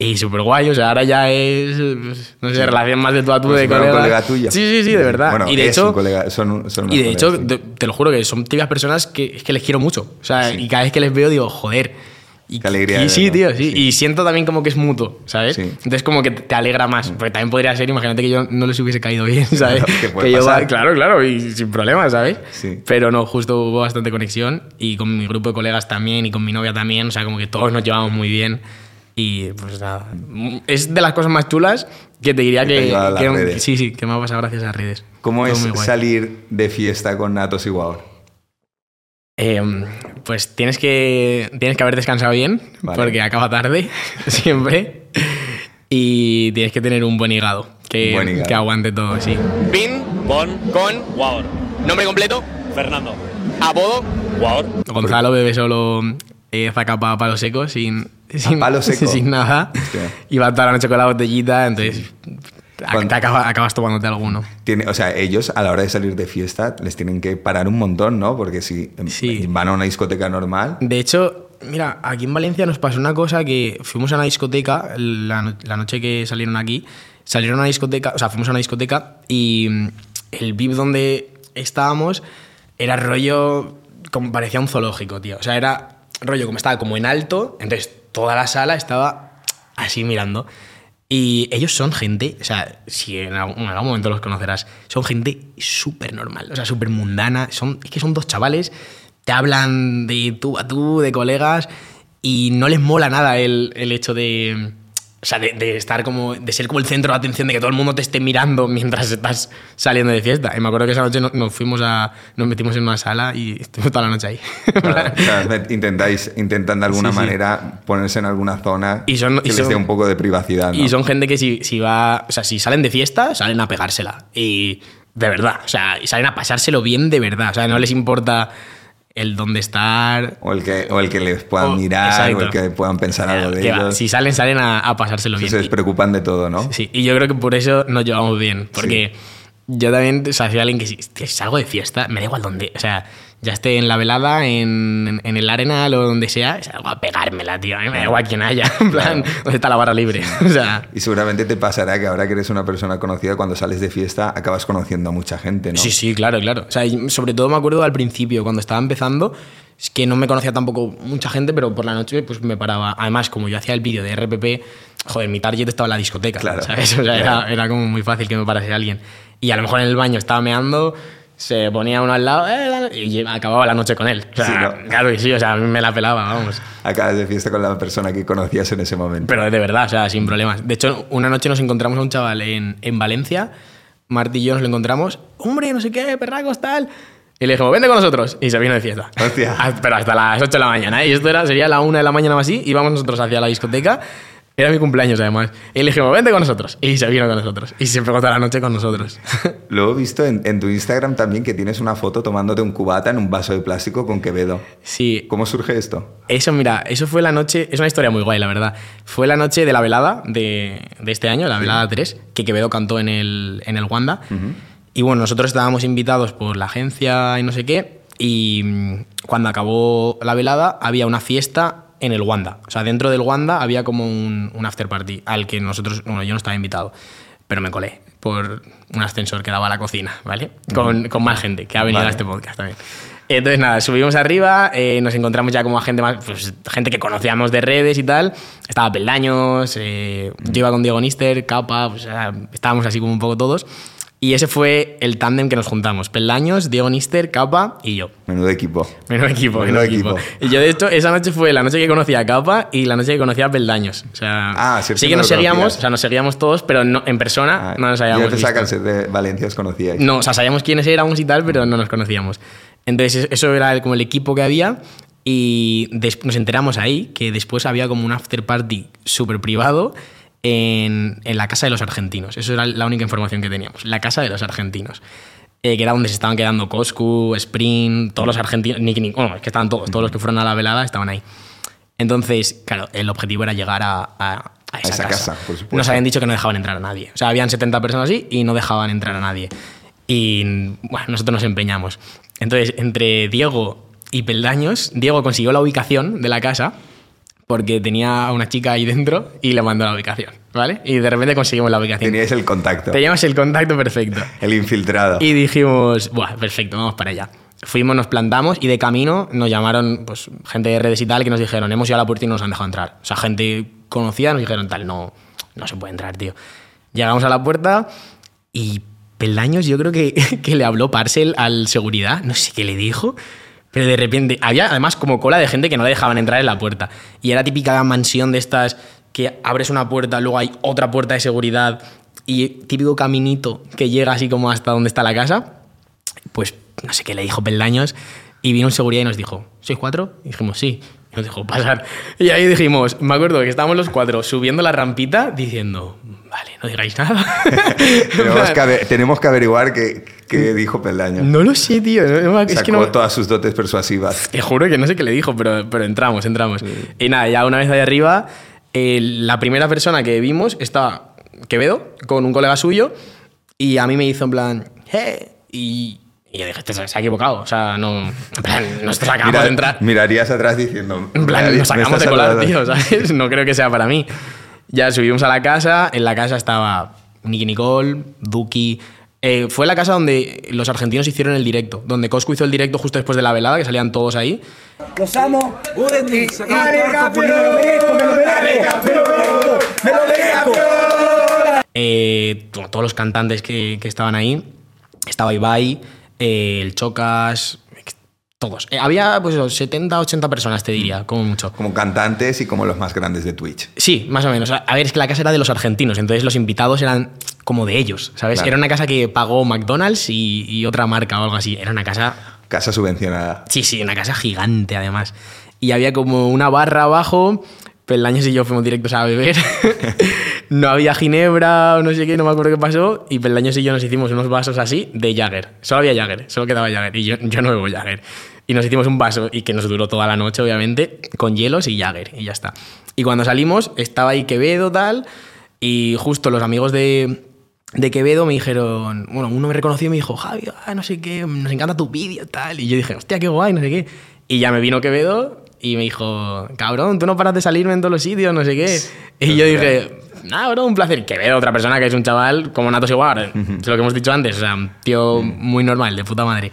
Y súper guay, o sea, ahora ya es, pues, no sé, relación más de tú a tú Como de colega. colega tuyo. Sí, sí, sí, de verdad. Bueno, y de hecho, colega, son, son y de hecho, sí. te, te lo juro que son típicas personas que, es que les quiero mucho. O sea, y cada vez que les veo digo, joder. Y, Qué alegría Y sí, verlo, tío, sí. sí. Y siento también como que es mutuo, ¿sabes? Sí. Entonces como que te alegra más. Porque también podría ser, imagínate que yo no les hubiese caído bien, ¿sabes? Que puede yo, pasar. claro, claro, y sin problema, ¿sabes? Sí. Pero no, justo hubo bastante conexión y con mi grupo de colegas también y con mi novia también, o sea, como que todos nos llevamos muy bien. Y pues nada, es de las cosas más chulas que te diría Que sí, sí, que me ha pasado gracias a redes. ¿Cómo Todo es salir de fiesta con Natos y Guaur? Eh, pues tienes que, tienes que haber descansado bien, Vale. porque acaba tarde, siempre. Y tienes que tener un buen hígado, que, Buen hígado. que aguante todo, sí. Pin, Con con, Guaor. nombre completo, Fernando. apodo. Guaor. Gonzalo bebe solo eh, zacapa a palo seco, sin, sin, palo seco? sin nada. Hostia. Y va toda la noche con la botellita, entonces te acaba- acabas tomándote alguno. Tiene, o sea, ellos a la hora de salir de fiesta les tienen que parar un montón, ¿no? Porque si em, Sí. van a una discoteca normal, De hecho, mira, aquí en Valencia nos pasó una cosa que fuimos a una discoteca la noche que salieron aquí. Salieron a una discoteca, o sea, fuimos a una discoteca y mm, el VIP donde estábamos era rollo, como parecía un zoológico, tío. O sea, era rollo como estaba como en alto, entonces toda la sala estaba así mirando. Y ellos son gente, o sea, si en algún, en algún momento los conocerás, son gente súper normal, o sea, súper mundana. Son, es que son dos chavales, te hablan de tú a tú, de colegas, y no les mola nada el, el hecho de. O sea, de, de estar como. de ser como el centro de atención, de que todo el mundo te esté mirando mientras estás saliendo de fiesta. Y me acuerdo que esa noche no- nos fuimos a. nos metimos en una sala y estuvimos toda la noche ahí. Claro, o sea, me- intentáis, intentan de alguna Sí, sí. manera ponerse en alguna zona Y son- que y les son- dé un poco de privacidad. ¿no? Y son gente que si, si va. O sea, si salen de fiesta, salen a pegársela. Y de verdad. O sea, y salen a pasárselo bien de verdad. O sea, no les importa el dónde estar. O el que, o el que les puedan O- mirar, exacto. o el que puedan pensar algo de Que va, ellos. Si salen, salen a, a pasárselo bien. se despreocupan de todo, ¿no? Sí, y yo creo que por eso nos llevamos bien. Porque yo también, o sea, soy alguien que si, si salgo de fiesta, me da igual dónde. O sea, ya esté en la velada, en, en el Arenal o donde sea, salgo a pegármela, tío. A mí me da igual quién haya. En plan, ¿dónde está la barra libre? O sea. Y seguramente te pasará que ahora que eres una persona conocida, cuando sales de fiesta, acabas conociendo a mucha gente, ¿no? Sí, sí, claro, claro. O sea, sobre todo me acuerdo al principio, cuando estaba empezando, es que no me conocía tampoco mucha gente, pero por la noche pues me paraba. Además, como yo hacía el vídeo de RPP, joder, mi target estaba en la discoteca, Claro, ¿sabes? O sea, claro. era, era como muy fácil que me parase alguien. Y a lo mejor en el baño estaba meando, se ponía uno al lado eh, y acababa la noche con él. O sea, Sí, ¿no? claro que sí, o sea, a mí me la pelaba, vamos. Acabas de fiesta con la persona que conocías en ese momento. Pero de verdad, o sea, sin problemas. De hecho, una noche nos encontramos a un chaval en, en Valencia, Martí y yo nos lo encontramos, hombre, no sé qué, perracos, tal. Y le dijimos, vente con nosotros. Y se vino de fiesta. Hostia. Pero hasta las 8 de la mañana. ¿eh? Y esto era, sería la 1 de la mañana o así. Íbamos nosotros hacia la discoteca. Era mi cumpleaños, además. Y le dijimos, vente con nosotros. Y se vino con nosotros. Y se pegó toda la noche con nosotros. Luego he visto en, en tu Instagram también que tienes una foto tomándote un cubata en un vaso de plástico con Quevedo. sí, ¿Cómo surge esto? Eso, mira, eso fue la noche, es una historia muy guay, la verdad. Fue la noche de la velada de, de este año, la velada 3, que Quevedo cantó en el, en el Wanda. Y bueno, nosotros estábamos invitados por la agencia y no sé qué. Y mm, cuando acabó la velada, había una fiesta en el Wanda. O sea, dentro del Wanda había como un, un after party al que nosotros, bueno, yo no estaba invitado, pero me colé por un ascensor que daba a la cocina, ¿vale? Con, con más gente que ha venido Vale. a este podcast también. Entonces, nada, subimos arriba, eh, nos encontramos ya como a gente más, pues, gente que conocíamos de redes y tal. Estaba Peldaños, eh, yo iba con Diego Nister, Capa, pues, estábamos así como un poco todos. Y ese fue el tándem que nos juntamos: Peldaños, Diego Nister, Capa y yo. Menudo equipo. Menudo equipo, Menudo menudo equipo. equipo. Y yo, de hecho, esa noche fue la noche que conocí a Capa y la noche que conocí a Peldaños. O sea, Ah, sí, sí, que no nos seguíamos, conocías. o sea, nos seguíamos todos, pero no, en persona Ah, no nos yo habíamos visto. ser de Valencia os conocíais. No, o sea, sabíamos quiénes éramos y tal, pero no nos conocíamos. Entonces, eso era el- como el equipo que había. Y nos enteramos ahí que después había como un after party súper privado en, en la casa de los argentinos. Eso era la única información que teníamos. La casa de los argentinos. Eh, que era donde se estaban quedando Coscu, Sprint, todos los argentinos. Nick, Nick, bueno, es que estaban todos, todos los que fueron a la velada estaban ahí. Entonces, claro, el objetivo era llegar a, a- a esa, esa casa. casa, por supuesto. Nos habían dicho que no dejaban entrar a nadie. O sea, habían 70 personas así y no dejaban entrar a nadie. Y bueno, nosotros nos empeñamos. Entonces, entre Diego y Peldaños, Diego consiguió la ubicación de la casa porque tenía a una chica ahí dentro y le mandó la ubicación, ¿vale? Y de repente conseguimos la ubicación. Teníais el contacto. Teníamos el contacto perfecto. El infiltrado. Y dijimos, Buah, perfecto, vamos para allá. Fuimos, nos plantamos y de camino nos llamaron pues, gente de redes y tal que nos dijeron, hemos ido a la puerta y no nos han dejado entrar. O sea, gente conocida nos dijeron, tal, no, no se puede entrar, tío. Llegamos a la puerta y Peldaños yo creo que, que le habló Parcel al seguridad, no sé qué le dijo, pero de repente había además como cola de gente que no le dejaban entrar en la puerta. Y era típica mansión de estas que abres una puerta, luego hay otra puerta de seguridad y típico caminito que llega así como hasta donde está la casa pues no sé qué le dijo Peldaños y vino un seguridad y nos dijo, ¿sois cuatro? Y dijimos, sí. Y nos dijo, pasar. Y ahí dijimos, me acuerdo que estábamos los cuatro subiendo la rampita diciendo, vale, no digáis nada. tenemos, que, tenemos que averiguar qué, qué dijo Peldaño. no lo sé, tío. no- es Sacó que no, todas sus dotes persuasivas. te juro que no sé qué le dijo, pero, pero entramos, entramos. Y nada, ya una vez ahí arriba, eh, la primera persona que vimos estaba Quevedo con un colega suyo y a mí me hizo en plan, ¡eh! Y Y yo dije, este se ha equivocado. O sea, no. En plan, nosotros acabamos Mira- de entrar. Mirarías atrás diciendo. En plan, "Me nos estás de colar, saludando". tío, ¿sabes? No creo que sea para mí. Ya subimos a la casa. En la casa estaba Nicky Nicole, Duki. Eh, fue la casa donde los argentinos hicieron el directo. Donde Coscu hizo el directo justo después de la velada, que salían todos ahí. Los amo. Eh, todos los cantantes que, que estaban ahí. Estaba Ibai, eh, el Chocas, todos. Eh, había pues eso, 70, 80 personas, te diría, como mucho. Como cantantes y como los más grandes de Twitch. Sí, más o menos. A ver, es que la casa era de los argentinos, entonces los invitados eran como de ellos, ¿sabes? Claro. Era una casa que pagó McDonald's y, y otra marca o algo así. Era una casa, Casa subvencionada. sí, sí, una casa gigante además. Y había como una barra abajo, Peldaños y yo fuimos directos a beber. no había ginebra o no sé qué, no me acuerdo qué pasó. Y Peldaños y yo nos hicimos unos vasos así de Jagger. Solo había Jagger, solo quedaba Jagger. Y yo, yo no bebo Jagger. Y nos hicimos un vaso y que nos duró toda la noche, obviamente, con hielos y Jagger. Y ya está. Y cuando salimos, estaba ahí Quevedo, tal. Y justo los amigos de, de Quevedo me dijeron, bueno, uno me reconoció y me dijo, Javi, ah, no sé qué, nos encanta tu vídeo, tal. Y yo dije, hostia, qué guay, no sé qué. Y ya me vino Quevedo y me dijo, cabrón, tú no paras de salirme en todos los sitios, no sé qué. Y yo dije, nada, bro, un placer. Quevedo, otra persona que es un chaval como Natos igual, es lo que hemos dicho antes, o sea, un tío muy normal, de puta madre.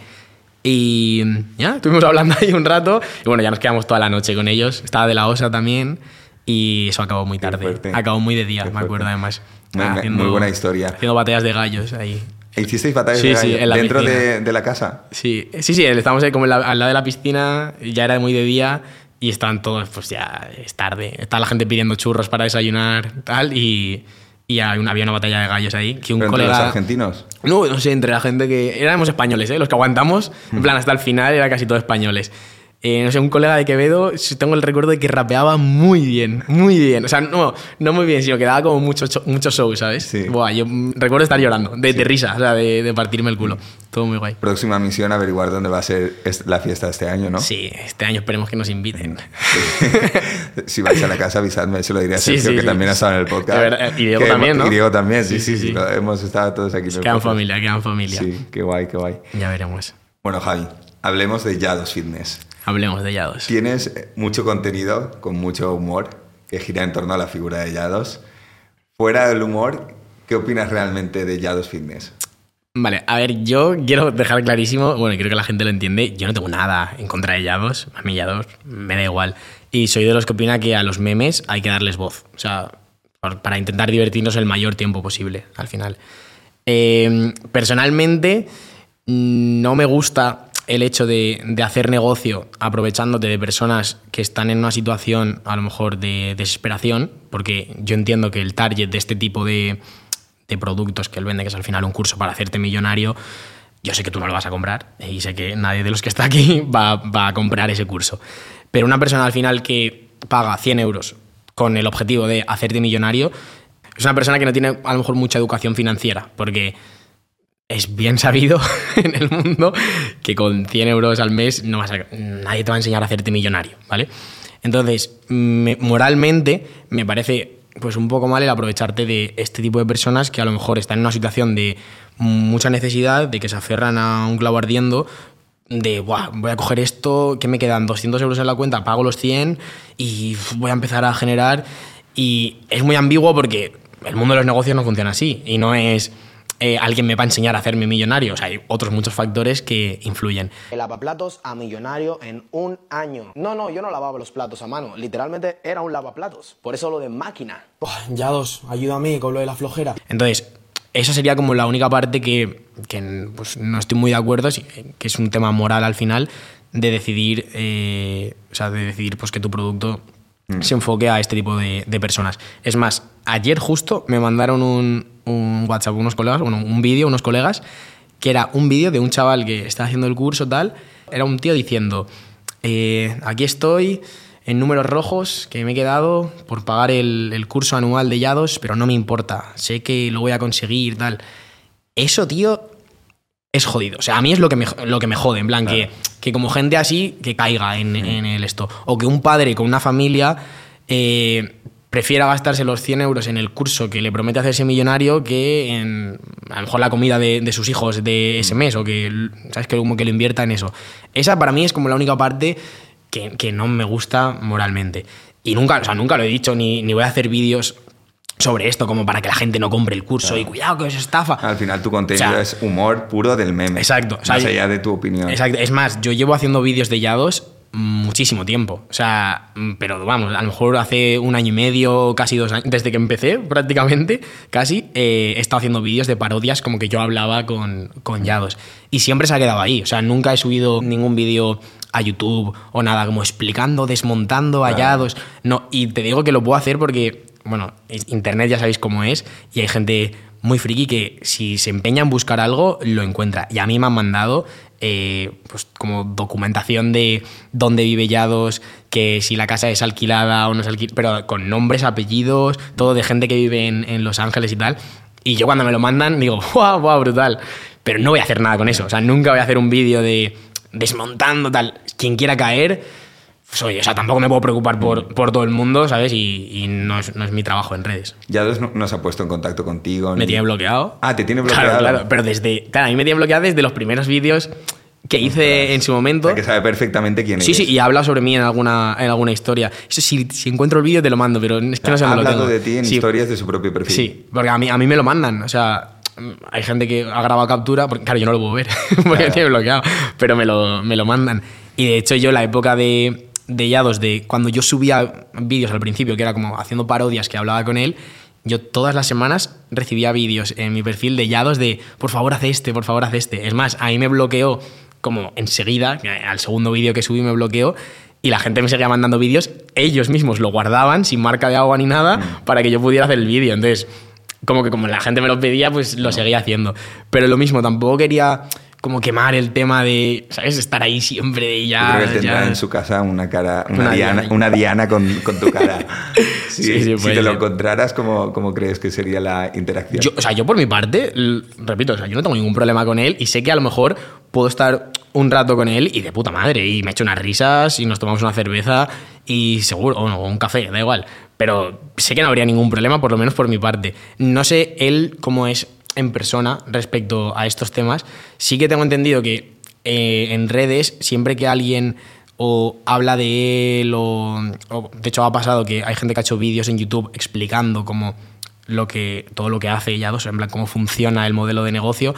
Y ya, estuvimos hablando ahí un rato y bueno, ya nos quedamos toda la noche con ellos. Estaba de la OSA también y eso acabó muy tarde. Acabó muy de día, Qué me fuerte. acuerdo además. Muy- muy buena historia. Haciendo batallas de gallos ahí. ¿E ¿Hicisteis batallas Sí, de sí, gallo en la dentro de, de la casa? Sí, sí, sí, estábamos ahí como la- al lado de la piscina, ya era muy de día y estaban todos, pues ya es tarde. Estaba la gente pidiendo churros para desayunar tal y, y había una, había una batalla de gallos ahí que un ¿Pero entre colega... los argentinos? No, no sé, entre la gente que. Éramos españoles, ¿eh? Los que aguantamos. En plan, hasta el final era casi todos españoles. Eh, no sé, un colega de Quevedo, tengo el recuerdo de que rapeaba muy bien, muy bien. O sea, no, no muy bien, sino que daba como mucho, cho- mucho show, ¿sabes? Sí. Buah, yo mm, recuerdo estar llorando, de, de risa, o sea, de, de partirme el culo. Todo muy guay. Próxima misión, averiguar dónde va a ser la fiesta este año, ¿no? Sí, este año esperemos que nos inviten. si vais a la casa, avisadme, se lo diré a Sergio, que también ha estado en el podcast. Verdad, y Diego Que- también, ¿no? Y Diego también, sí, Sí, sí, lo- hemos estado todos aquí en Quedan familia, quedan familia. Sí, qué guay, qué guay. Ya veremos. Bueno, Javi, hablemos de Yados Fitness. Hablemos de Yados. Tienes eh, mucho contenido con mucho humor que gira en torno a la figura de Yados. Fuera del humor, ¿qué opinas realmente de Yados Fitness? Vale, a ver, yo quiero dejar clarísimo, bueno, creo que la gente lo entiende, yo no tengo nada en contra de Yados, a mí Yados me da igual. Y soy de los que opina que a los memes hay que darles voz, o sea, para intentar divertirnos el mayor tiempo posible, al final. Eh, personalmente, no me gusta el hecho de, de hacer negocio aprovechándote de personas que están en una situación a lo mejor de desesperación, porque yo entiendo que el target de este tipo de, de productos que él vende, que es al final un curso para hacerte millonario, yo sé que tú no lo vas a comprar y sé que nadie de los que está aquí va, va a comprar ese curso. Pero una persona al final que paga 100 euros con el objetivo de hacerte millonario, es una persona que no tiene a lo mejor mucha educación financiera, porque es bien sabido en el mundo que con 100 euros al mes no vas a- nadie te va a enseñar a hacerte millonario, ¿vale? Entonces, me- moralmente me parece pues un poco mal el aprovecharte de este tipo de personas que a lo mejor están en una situación de mucha necesidad, de que se aferran a un clavo ardiendo, de, Buah, voy a coger esto, que me quedan 200 euros en la cuenta, pago los 100 y voy a empezar a generar. Y es muy ambiguo porque el mundo de los negocios no funciona así y no es eh, alguien me va a enseñar a hacerme millonario. O sea, hay otros muchos factores que influyen. El lavaplatos a millonario en un año. No, no, yo no lavaba los platos a mano. Literalmente era un lavaplatos. Por eso lo de máquina. Ya dos, ayúdame con lo de la flojera. Entonces, esa sería como la única parte que, que, pues, no estoy muy de acuerdo, sí, que es un tema moral al final, de decidir, eh, o sea, de decidir pues, que tu producto se enfoque a este tipo de, de personas. Es más, ayer justo me mandaron un, un WhatsApp unos colegas, bueno, un vídeo, unos colegas, que era un vídeo de un chaval que está haciendo el curso tal, era un tío diciendo, eh, aquí estoy en números rojos que me he quedado por pagar el, el curso anual de Yados, pero no me importa, sé que lo voy a conseguir, tal. Eso, tío, es jodido. O sea, a mí es lo que me, lo que me jode, en plan, que, que como gente así, que caiga en, en el esto. O que un padre con una familia eh, prefiera gastarse los 100 euros en el curso que le promete hacerse millonario que en a lo mejor la comida de, de sus hijos de ese mes o que, ¿sabes? Que como que lo invierta en eso. Esa para mí es como la única parte que, que no me gusta moralmente. Y nunca, o sea, nunca lo he dicho, ni, ni voy a hacer vídeos sobre esto como para que la gente no compre el curso y cuidado que os estafa. Al final tu contenido O sea, es humor puro del meme. Exacto. o sea, más allá de tu opinión. Exacto. Es más, yo llevo haciendo vídeos de Yados muchísimo tiempo. O sea, mm, pero vamos, a lo mejor hace un año y medio, casi dos años, desde que empecé prácticamente, casi, eh, he estado haciendo vídeos de parodias como que yo hablaba con, con Yados. Y siempre se ha quedado ahí. O sea, nunca he subido ningún vídeo a YouTube o nada como explicando, desmontando a Yados. No, y te digo que lo puedo hacer porque, bueno, Internet ya sabéis cómo es y hay gente muy friki que si se empeña en buscar algo, lo encuentra. Y a mí me han mandado eh, pues como documentación de dónde vive Yados, que si la casa es alquilada o no es alquilada, pero con nombres, apellidos, todo de gente que vive en, en Los Ángeles y tal. Y yo cuando me lo mandan digo, ¡guau, guau, brutal! Pero no voy a hacer nada con eso. O sea, nunca voy a hacer un vídeo de desmontando tal. Quien quiera caer, pues oye, o sea, tampoco me puedo preocupar por, por todo el mundo, ¿sabes? Y, y no, es, no es mi trabajo en redes. Ya no, no se ha puesto en contacto contigo. Me ni- tiene bloqueado. Ah, te tiene Claro, bloqueado. claro, pero desde. Claro, a mí me tiene bloqueado desde los primeros vídeos que hice en su O momento. sea, que sabe perfectamente quién Sí, eres. sí, y ha hablado sobre mí en alguna, en alguna historia. Eso si, si encuentro el vídeo te lo mando, pero es que no sé ha dónde lo tengo. de ti en Sí. historias de su propio perfil. Sí, porque a mí, a mí me lo mandan. O sea, hay gente que ha grabado captura, porque claro, yo no lo puedo ver, porque Claro. tiene bloqueado, pero me lo, me lo mandan. Y de hecho yo la época de, de Yados, de cuando yo subía vídeos al principio, que era como haciendo parodias que hablaba con él, yo todas las semanas recibía vídeos en mi perfil de Yados de, por favor, haz este, por favor, haz este. Es más, ahí me bloqueó como enseguida, que al segundo vídeo que subí me bloqueó, y la gente me seguía mandando vídeos, ellos mismos lo guardaban sin marca de agua ni nada para que yo pudiera hacer el vídeo. Entonces, como que como la gente me lo pedía, pues lo seguía haciendo. Pero lo mismo, tampoco quería como quemar el tema de, ¿sabes? Estar ahí siempre Yo ya... creo que tendrá ya. en su casa una cara, una, Una diana, diana. una diana con, con tu cara. Sí, Sí, sí, si te lo encontraras, ¿cómo, ¿cómo crees que sería la interacción? Yo, o sea, yo por mi parte, repito, o sea, yo no tengo ningún problema con él y sé que a lo mejor puedo estar un rato con él y de puta madre y me echo unas risas y nos tomamos una cerveza y seguro, o no, o un café, da igual. Pero sé que no habría ningún problema, por lo menos por mi parte. No sé él cómo es en persona respecto a estos temas. Sí que tengo entendido que eh, en redes, siempre que alguien o habla de él o, o- de hecho ha pasado que hay gente que ha hecho vídeos en YouTube explicando cómo lo que todo lo que hace Yados, en plan cómo funciona el modelo de negocio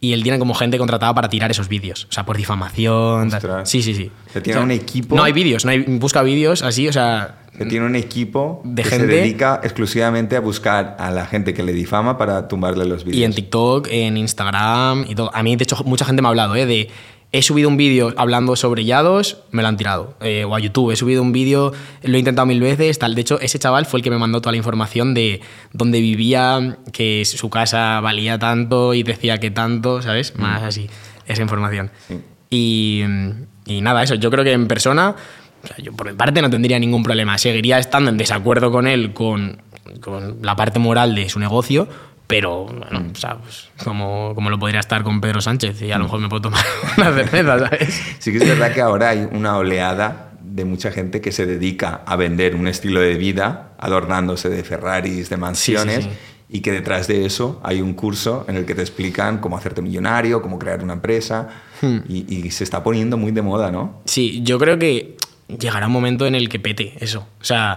y él tiene como gente contratada para tirar esos vídeos, o sea, por difamación. Ostras. Sí, sí, sí. Que tiene un equipo- No hay vídeos, no hay busca vídeos así, o sea, Que tiene un equipo De que gente- se dedica exclusivamente a buscar a la gente que le difama para tumbarle los vídeos. Y en TikTok, en Instagram y todo. A mí, de hecho, mucha gente me ha hablado ¿eh? de. He subido un vídeo hablando sobre Yados, me lo han tirado. Eh, o a YouTube, he subido un vídeo, lo he intentado mil veces, tal. De hecho, ese chaval fue el que me mandó toda la información de dónde vivía, que su casa valía tanto y decía que tanto, ¿sabes? Más así, esa información. Sí. Y, y nada, eso, yo creo que en persona, o sea, yo por mi parte no tendría ningún problema. Seguiría estando en desacuerdo con él, con, con la parte moral de su negocio, pero bueno, o sea, pues, como, como lo podría estar con Pedro Sánchez y a lo mejor me puedo tomar una cerveza, ¿sabes? Sí que es verdad que ahora hay una oleada de mucha gente que se dedica a vender un estilo de vida adornándose de Ferraris, de mansiones. sí. Y que detrás de eso hay un curso en el que te explican cómo hacerte millonario, cómo crear una empresa. Hmm. Y, y se está poniendo muy de moda, ¿no? Sí, yo creo que llegará un momento en el que pete eso. O sea,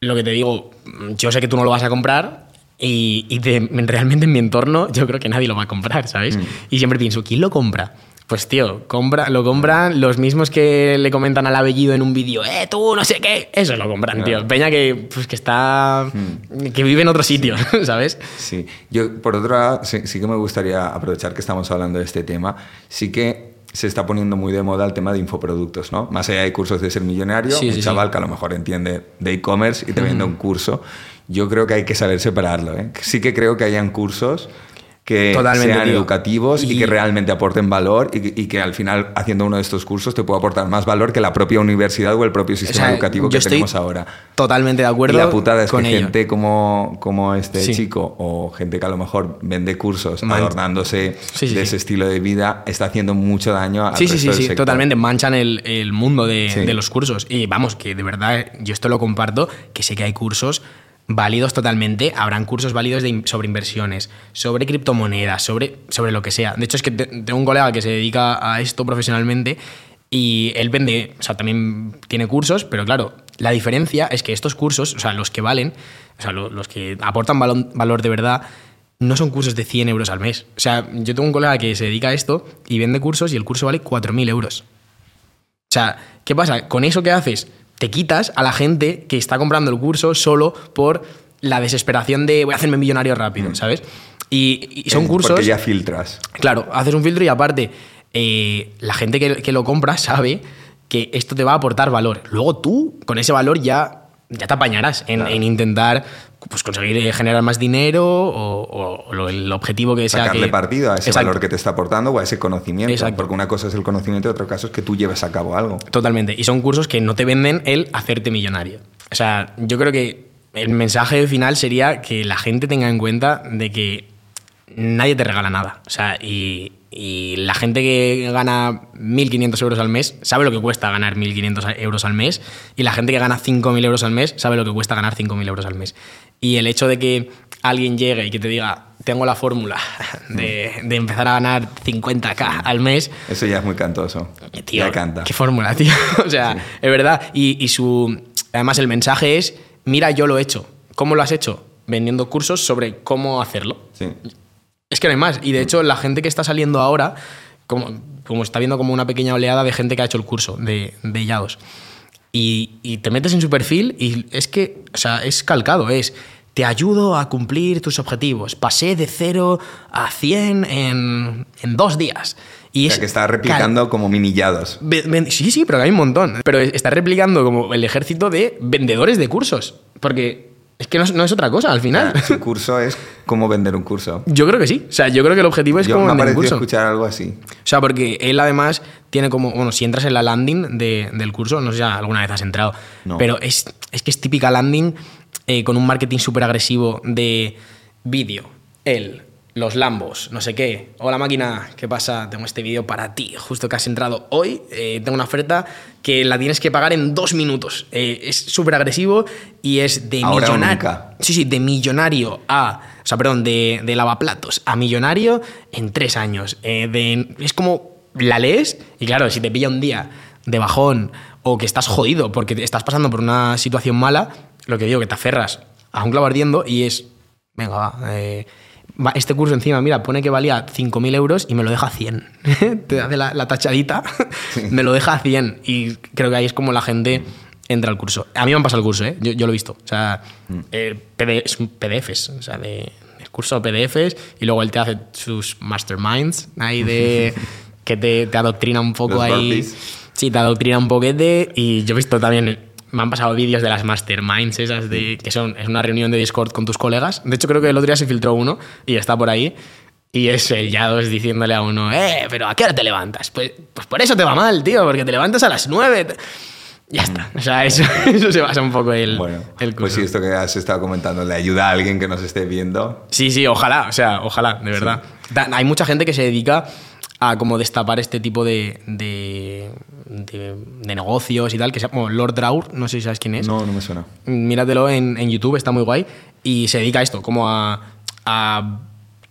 lo que te digo, yo sé que tú no lo vas a comprar y, realmente en mi entorno yo creo que nadie lo va a comprar, ¿sabes? Y siempre pienso, ¿quién lo compra? Pues tío, compra, lo compran los mismos que le comentan al apellido en un vídeo, eh, tú, no sé qué, eso lo compran, tío. Peña que, pues, que está, que vive en otro sitio, ¿sabes? Sí, yo por otro lado sí, sí que me gustaría aprovechar que estamos hablando de este tema, sí que se está poniendo muy de moda el tema de infoproductos, ¿no? Más allá de cursos de ser millonario, Sí, un sí, chaval sí. que a lo mejor entiende de e-commerce y te vende un curso, yo creo que hay que saber separarlo, ¿eh? Sí que creo que hayan cursos que Totalmente, sean tío. educativos y, Y- que realmente aporten valor y, que- y que al final haciendo uno de estos cursos te pueda aportar más valor que la propia universidad o el propio O sistema sea, educativo que tenemos ahora. Totalmente de Y acuerdo. la putada es que ello. gente como, como este Sí. chico o gente que a lo mejor vende cursos Man- adornándose Sí, sí, de sí. ese estilo de vida está haciendo mucho daño al Sí, sí, resto sí, del sí, sector. totalmente. Manchan el, el mundo de, Sí. de los cursos. Y vamos, que de verdad, yo esto lo comparto, que sé que hay cursos válidos totalmente. Habrán cursos válidos sobre inversiones, sobre criptomonedas, sobre, sobre lo que sea. De hecho, es que te- tengo un colega que se dedica a esto profesionalmente y él vende, o sea, también tiene cursos, pero claro, la diferencia es que estos cursos, o sea, los que valen, o sea, lo- los que aportan valor, valor de verdad, no son cursos de 100 euros al mes. O sea, yo tengo un colega que se dedica a esto y vende cursos y el curso vale 4.000 euros. O sea, ¿qué pasa? Con eso que haces, te quitas a la gente que está comprando el curso solo por la desesperación de voy a hacerme millonario rápido, ¿sabes? Y, y son Mm. Cursos... Porque ya filtras. Claro, haces un filtro y aparte, eh, la gente que, que lo compra sabe que esto te va a aportar valor. Luego tú, con ese valor, ya, ya te apañarás en, Claro. en intentar pues, conseguir eh, generar más dinero o, el objetivo que sea. Sacarle que- partido a ese Exacto. valor que te está aportando o a ese conocimiento. Exacto. Porque una cosa es el conocimiento y otro caso es que tú lleves a cabo algo. Totalmente. Y son cursos que no te venden el hacerte millonario. O sea, yo creo que el mensaje final sería que la gente tenga en cuenta de que nadie te regala nada. O sea, y, y la gente que gana 1.500 euros al mes sabe lo que cuesta ganar 1.500 euros al mes. Y la gente que gana 5.000 euros al mes sabe lo que cuesta ganar 5.000 euros al mes. Y el hecho de que alguien llegue y que te diga, tengo la fórmula de, de empezar a ganar 50k al mes, Eso ya es muy cantoso. eh, Tío, ya canta. qué fórmula, tío. O sea, es verdad. Y, y su. Además, el mensaje es: mira, yo lo he hecho. ¿Cómo lo has hecho? Vendiendo cursos sobre cómo hacerlo. Sí. Es que no hay más. Y de hecho, la gente que está saliendo ahora, como, como está viendo como una pequeña oleada de gente que ha hecho el curso de, de Yados. Y, y te metes en su perfil y es que, o sea, es calcado, es. Te ayudo a cumplir tus objetivos. Pasé de 0 a 100 en, en dos días. Y O es sea, que está replicando como minillados. Sí, sí, pero hay un montón. Pero está replicando como el ejército de vendedores de cursos. Porque es que no es, no es otra cosa al final. Su curso es cómo vender un curso. Yo creo que sí. O sea, yo creo que el objetivo es Yo me ha vender un curso. escuchar algo así. O sea, porque él además tiene como. Bueno, si entras en la landing de- del curso, no sé si alguna vez has entrado. No. Pero es, es que es típica landing eh, con un marketing súper agresivo de vídeo, él, los Lambos, no sé qué. Hola máquina, ¿qué pasa? Tengo este vídeo para ti. Justo que has entrado hoy, eh, tengo una oferta que la tienes que pagar en dos minutos. Eh, es súper agresivo y es de Ahora o millonario. nunca. Sí, sí, de millonario a. O sea, perdón, de, de lavaplatos a millonario en tres años. Eh, de- es como la lees y claro, si te pilla un día de bajón o que estás jodido porque te estás pasando por una situación mala, lo que digo, que te aferras a un clavo ardiendo y es. Venga, va. Eh, este curso encima, mira, pone que valía 5.000 euros y me lo deja a 100. te hace la, la tachadita, me lo deja a 100. Y creo que ahí es como la gente entra al curso. A mí me han pasado el curso, ¿eh? yo, yo lo he visto. O sea, eh, PD es un PDFs, o sea, de, el curso PDFs y luego él te hace sus masterminds ahí de que te, te adoctrina un poco Los ahí. burpees. Sí, te adoctrina un poquete y yo he visto también, me han pasado vídeos de las masterminds esas de que son, es una reunión de Discord con tus colegas. De hecho creo que el otro día se filtró uno y está por ahí. Y es el Yados diciéndole a uno, eh, pero ¿a qué hora te levantas? Pues, pues por eso te va mal, tío, porque te levantas a las 9. Ya está. O sea, eso, eso se basa un poco el, Bueno, el pues curso. sí, esto que has estado comentando le ayuda a alguien que nos esté viendo. Sí, sí, ojalá, o sea, ojalá, de verdad. Da- Hay mucha gente que se dedica a como destapar este tipo de, de, de- de negocios y tal, que se llama como Lord Draur, no sé si sabes quién es. No, no me suena. Míratelo en, en YouTube, está muy guay. Y se dedica a esto, como a, a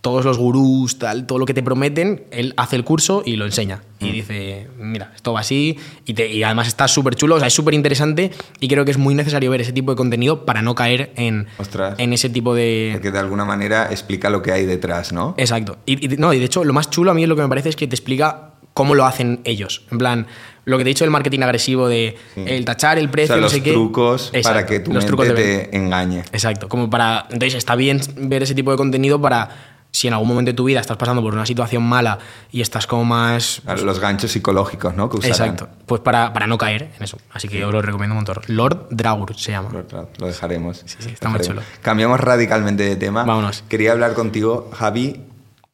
todos los gurús, tal, todo lo que te prometen, él hace el curso y lo enseña. Mm. Y dice, mira, esto va así. Y, te- y además está súper chulo, o sea, es súper interesante. Y creo que es muy necesario ver ese tipo de contenido para no caer en, Ostras. en ese tipo de, Porque de alguna manera explica lo que hay detrás, ¿no? Exacto. Y, y- no, y de hecho, lo más chulo a mí lo que me parece es que te explica cómo lo hacen ellos. En plan, lo que te he dicho del marketing agresivo de Sí. el tachar el O precio, sea, no los sé qué. trucos para Exacto, que tu los mente te engañe. Exacto. Como para. Entonces, está bien ver ese tipo de contenido para. Si en algún momento de tu vida estás pasando por una situación mala y estás como más. Los ganchos psicológicos, ¿no? Que usarán. Exacto. Pues para, para no caer en eso. Así que os lo recomiendo un montón. Lord Draur se llama. Lo- dejaremos. Sí, sí, está muy chulo. Cambiamos radicalmente de tema. Vámonos. Quería hablar contigo, Javi.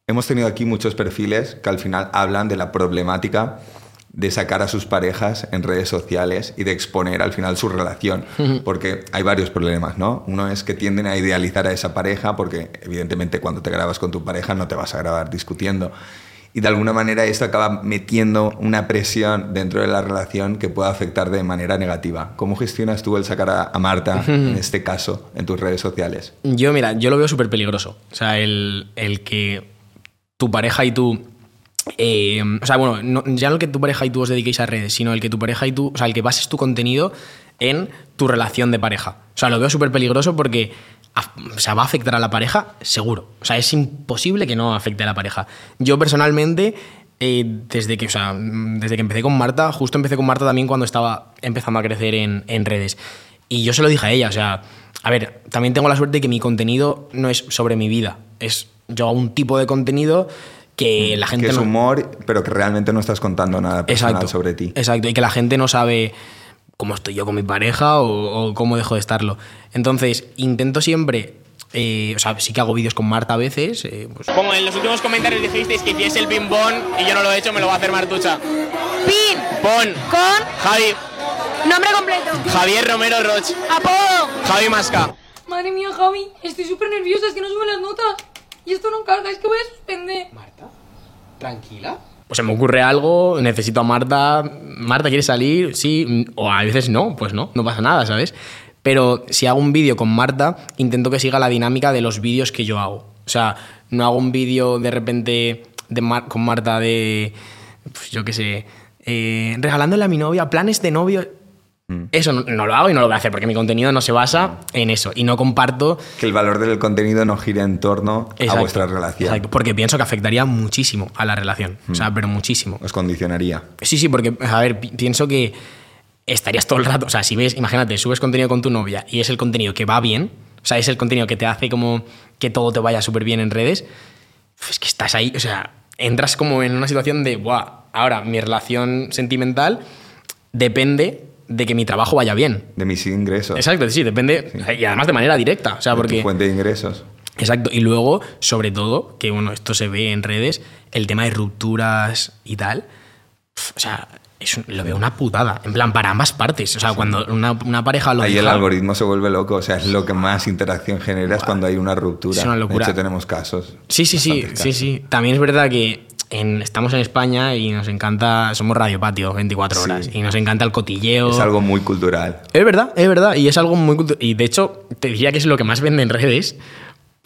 Hemos tenido aquí muchos perfiles que al final hablan de la problemática de sacar a sus parejas en redes sociales y de exponer al final su relación, porque hay varios problemas, ¿no? Uno es que tienden a idealizar a esa pareja, porque evidentemente cuando te grabas con tu pareja no te vas a grabar discutiendo. Y de alguna manera esto acaba metiendo una presión dentro de la relación que puede afectar de manera negativa. ¿Cómo gestionas tú el sacar a, a Marta, en este caso, en tus redes sociales? Yo, mira, yo lo veo súper peligroso. O sea, el, el que tu pareja y tú. Eh, o sea, bueno, no- ya no el que tu pareja y tú os dediquéis a redes, sino el que tu pareja y tú. O sea, el que bases tu contenido en tu relación de pareja. O sea, lo veo súper peligroso porque. O sea, va a afectar a la pareja, seguro. O sea, es imposible que no afecte a la pareja. Yo personalmente, eh, desde, que, o sea, desde que empecé con Marta, justo empecé con Marta también cuando estaba empezando a crecer en, en redes. Y yo se lo dije a ella, o sea, a ver, también tengo la suerte de que mi contenido no es sobre mi vida. Es yo hago un tipo de contenido que la gente que es no- humor, pero que realmente no estás contando nada personal Exacto, sobre ti. Exacto, y que la gente no sabe cómo estoy yo con mi pareja o, o cómo dejo de estarlo. Entonces, intento siempre. eh, o sea, sí que hago vídeos con Marta a veces. eh, pues- Como en los últimos comentarios dijisteis que hiciese el ping-pong y yo no lo he hecho, me lo va a hacer Martucha. Pin. Pon. Con. Javi. Nombre completo. Javier Romero Roch. Apodo. Javi Masca. Madre mía, Javi, estoy súper nerviosa, es que no suben las notas. Y esto no carga, es que voy a suspender. Marta, tranquila. Pues se me ocurre algo, necesito a Marta. Marta, ¿quieres salir? Sí. O a veces no, pues no, no pasa nada, ¿sabes? Pero si hago un vídeo con Marta, intento que siga la dinámica de los vídeos que yo hago. O sea, no hago un vídeo de repente de Mar- con Marta de, pues yo qué sé, eh, regalándole a mi novia planes de novio. Eso no, no lo hago y no lo voy a hacer porque mi contenido no se basa en eso y no comparto Que el valor del contenido no gire en torno a Exacto, vuestra relación. exacto, porque pienso que afectaría muchísimo a la relación. O sea, pero muchísimo. Os condicionaría. Sí, sí, porque, a ver, pi- pienso que estarías todo el rato. O sea, si ves, imagínate, subes contenido con tu novia y es el contenido que va bien, o sea, es el contenido que te hace como que todo te vaya súper bien en redes, pues que estás ahí, o sea, entras como en una situación de, ¡buah! Ahora, mi relación sentimental depende de que mi trabajo vaya bien. De mis ingresos. Exacto, sí, depende. Y además de manera directa. O sea, de tu porque. fuente de ingresos. Exacto. Y luego, sobre todo, que bueno, esto se ve en redes, el tema de rupturas y tal. O sea, es un- lo veo una putada. En plan, para ambas partes. O sea, cuando una, una pareja lo Ahí el deja- algoritmo se vuelve loco. O sea, es lo que más interacción genera es cuando hay una ruptura. Es una locura. De hecho, tenemos casos. Sí, sí, sí, sí, sí. También es verdad que en- estamos en España y nos encanta, somos Radio Patio 24 Sí. horas y nos encanta el cotilleo. Es algo muy cultural. Es verdad, es verdad. Y es algo muy cultu- Y de hecho, te diría que es lo que más vende en redes.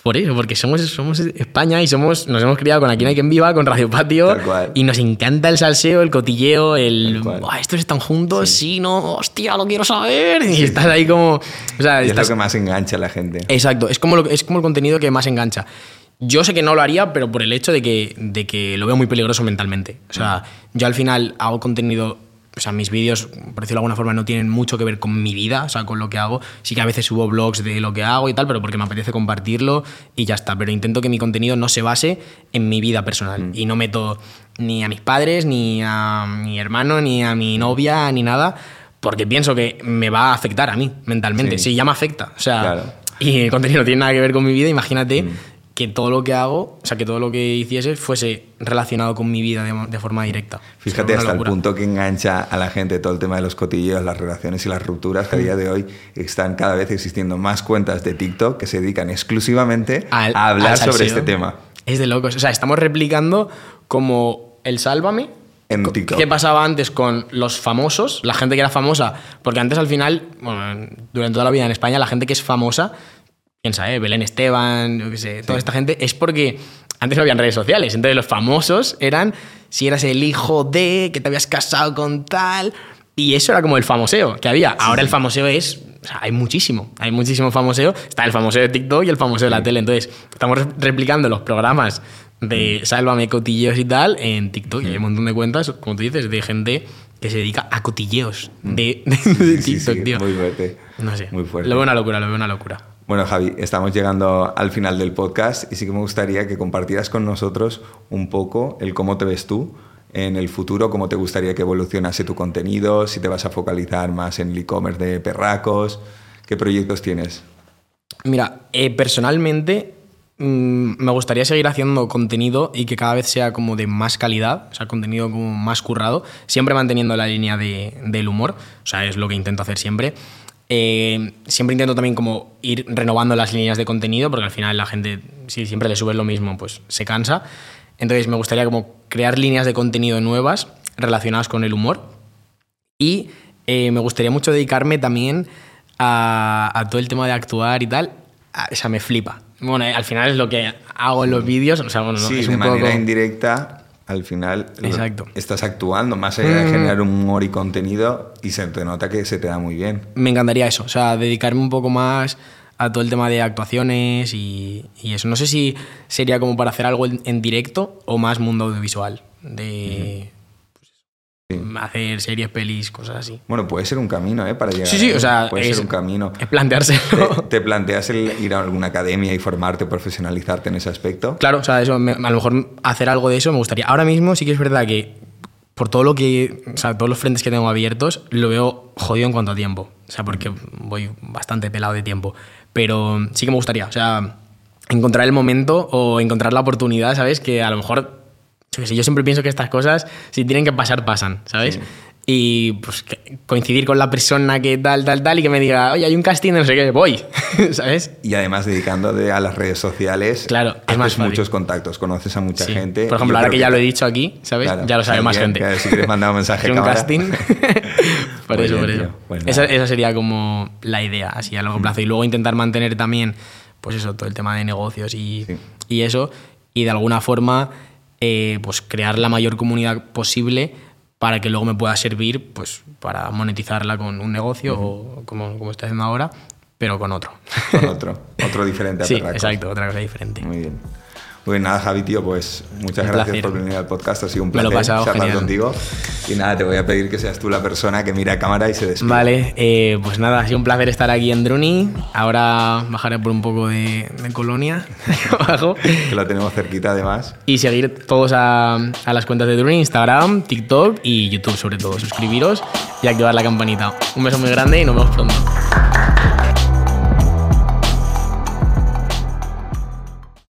Por eso, porque somos, somos España y somos, nos hemos criado con Aquí no hay quien viva, con Radio Patio. Tal cual. Y nos encanta el salseo, el cotilleo, el. Tal cual. "Buah, estos están juntos, sí. no, hostia, lo quiero saber. Y estás ahí como. O sea, Y es lo estás- que más engancha a la gente. Exacto, es como, lo, es como el contenido que más engancha. Yo sé que no lo haría, pero por el hecho de que, de que lo veo muy peligroso mentalmente. O sea, yo al final hago contenido, o sea, mis vídeos, por decirlo de alguna forma, no tienen mucho que ver con mi vida, o sea, con lo que hago. Sí que a veces subo blogs de lo que hago y tal, pero porque me apetece compartirlo y ya está. Pero intento que mi contenido no se base en mi vida personal. Y no meto ni a mis padres, ni a mi hermano, ni a mi novia, ni nada, porque pienso que me va a afectar a mí mentalmente. Sí. Sí, ya me afecta. O sea, Claro. y el contenido no tiene nada que ver con mi vida, imagínate que todo lo que hago, o sea, que todo lo que hiciese fuese relacionado con mi vida de, de forma directa. Fíjate hasta el punto que engancha a la gente todo el tema de los cotilleos, las relaciones y las rupturas, que a día de hoy están cada vez existiendo más cuentas de TikTok que se dedican exclusivamente Al- a hablar sobre este tema. Es de locos. O sea, estamos replicando como el Sálvame. En TikTok. ¿Qué pasaba antes con los famosos? La gente que era famosa. Porque antes, al final, bueno, durante toda la vida en España, la gente que es famosa, piensa, ¿eh? Belén Esteban, yo qué sé, toda esta gente, es porque antes no habían redes sociales. Entonces, los famosos eran si eras el hijo de, que te habías casado con tal. Y eso era como el famoseo que había. Ahora el famoseo es. O sea, hay muchísimo. Hay muchísimo famoseo. Está el famoseo de TikTok y el famoseo de la tele. Entonces, estamos re- replicando los programas de Sálvame, cotilleos y tal en TikTok. Y hay un montón de cuentas, como tú dices, de gente que se dedica a cotilleos de, de- de Sí, TikTok, sí, tío. Muy fuerte. No sé. Muy fuerte. Lo veo una locura, lo veo una locura. Bueno, Javi, estamos llegando al final del podcast y sí que me gustaría que compartieras con nosotros un poco el cómo te ves tú en el futuro, cómo te gustaría que evolucionase tu contenido, si te vas a focalizar más en el e-commerce de perracos, qué proyectos tienes. Mira, eh, personalmente mm, me gustaría seguir haciendo contenido y que cada vez sea como de más calidad, o sea, contenido como más currado, siempre manteniendo la línea de- del humor, o sea, es lo que intento hacer siempre. Eh, siempre intento también como ir renovando las líneas de contenido, porque al final la gente, si siempre le subes lo mismo, pues se cansa. Entonces me gustaría como crear líneas de contenido nuevas relacionadas con el humor. Y eh, me gustaría mucho dedicarme también a, a todo el tema de actuar y tal. Ah, O sea, me flipa. Bueno, eh, al final es lo que hago en los vídeos. O sea, bueno, no, sí, es de un manera poco... indirecta, al final Exacto. estás actuando, más allá de Mm. generar humor y contenido, y se te nota que se te da muy bien. Me encantaría eso, o sea, dedicarme un poco más a todo el tema de actuaciones y, y eso. No sé si sería como para hacer algo en, en directo o más mundo audiovisual, de hacer series, pelis, cosas así. Bueno, puede ser un camino, ¿eh? Para llegar. Sí, sí, o sea, puede es- ser un camino. Es planteárselo. ¿Te, te planteas el ir a alguna academia y formarte, profesionalizarte en ese aspecto? Claro, o sea, eso, me- a lo mejor hacer algo de eso me gustaría. Ahora mismo sí que es verdad que por todo lo que, o sea, todos los frentes que tengo abiertos, lo veo jodido en cuanto a tiempo. O sea, porque voy bastante pelado de tiempo. Pero sí que me gustaría, o sea, encontrar el momento o encontrar la oportunidad, ¿sabes? Que a lo mejor, yo, sé, yo siempre pienso que estas cosas, si tienen que pasar, pasan, ¿sabes? Y pues coincidir con la persona que tal, tal, tal, y que me diga, oye, hay un casting no sé qué, voy, ¿sabes? Y además dedicándote a las redes sociales, Claro, es haces más fácil. muchos contactos, conoces a mucha Sí. gente. Por ejemplo, ahora que ya lo he dicho aquí, ¿sabes? Claro, ya lo sabe más alguien- gente. que si quieres mandar un mensaje un casting. por Muy eso, bien, por eso. Pues esa, esa sería como la idea, así a largo plazo. Y luego intentar mantener también, pues eso, todo el tema de negocios y, Sí. y eso. Y de alguna forma, eh, pues crear la mayor comunidad posible para que luego me pueda servir, pues para monetizarla con un negocio o como, como estoy haciendo ahora, pero con otro. Con otro, otro diferente a sí, exacto, otra cosa diferente. Muy bien. Bien, nada, Javi, tío, pues muchas Un gracias placer. por venir al podcast. Ha sido un placer pasado charlar genial. contigo. Y nada, te voy a pedir que seas tú la persona que mira a cámara y se despide. Vale, eh, pues nada, ha sido un placer estar aquí en Druni. Ahora bajaré por un poco de, de colonia abajo. Que lo tenemos cerquita además. Y seguir todos a, a las cuentas de Druni, Instagram, TikTok y YouTube sobre todo. Suscribiros y activar la campanita. Un beso muy grande y nos vemos pronto.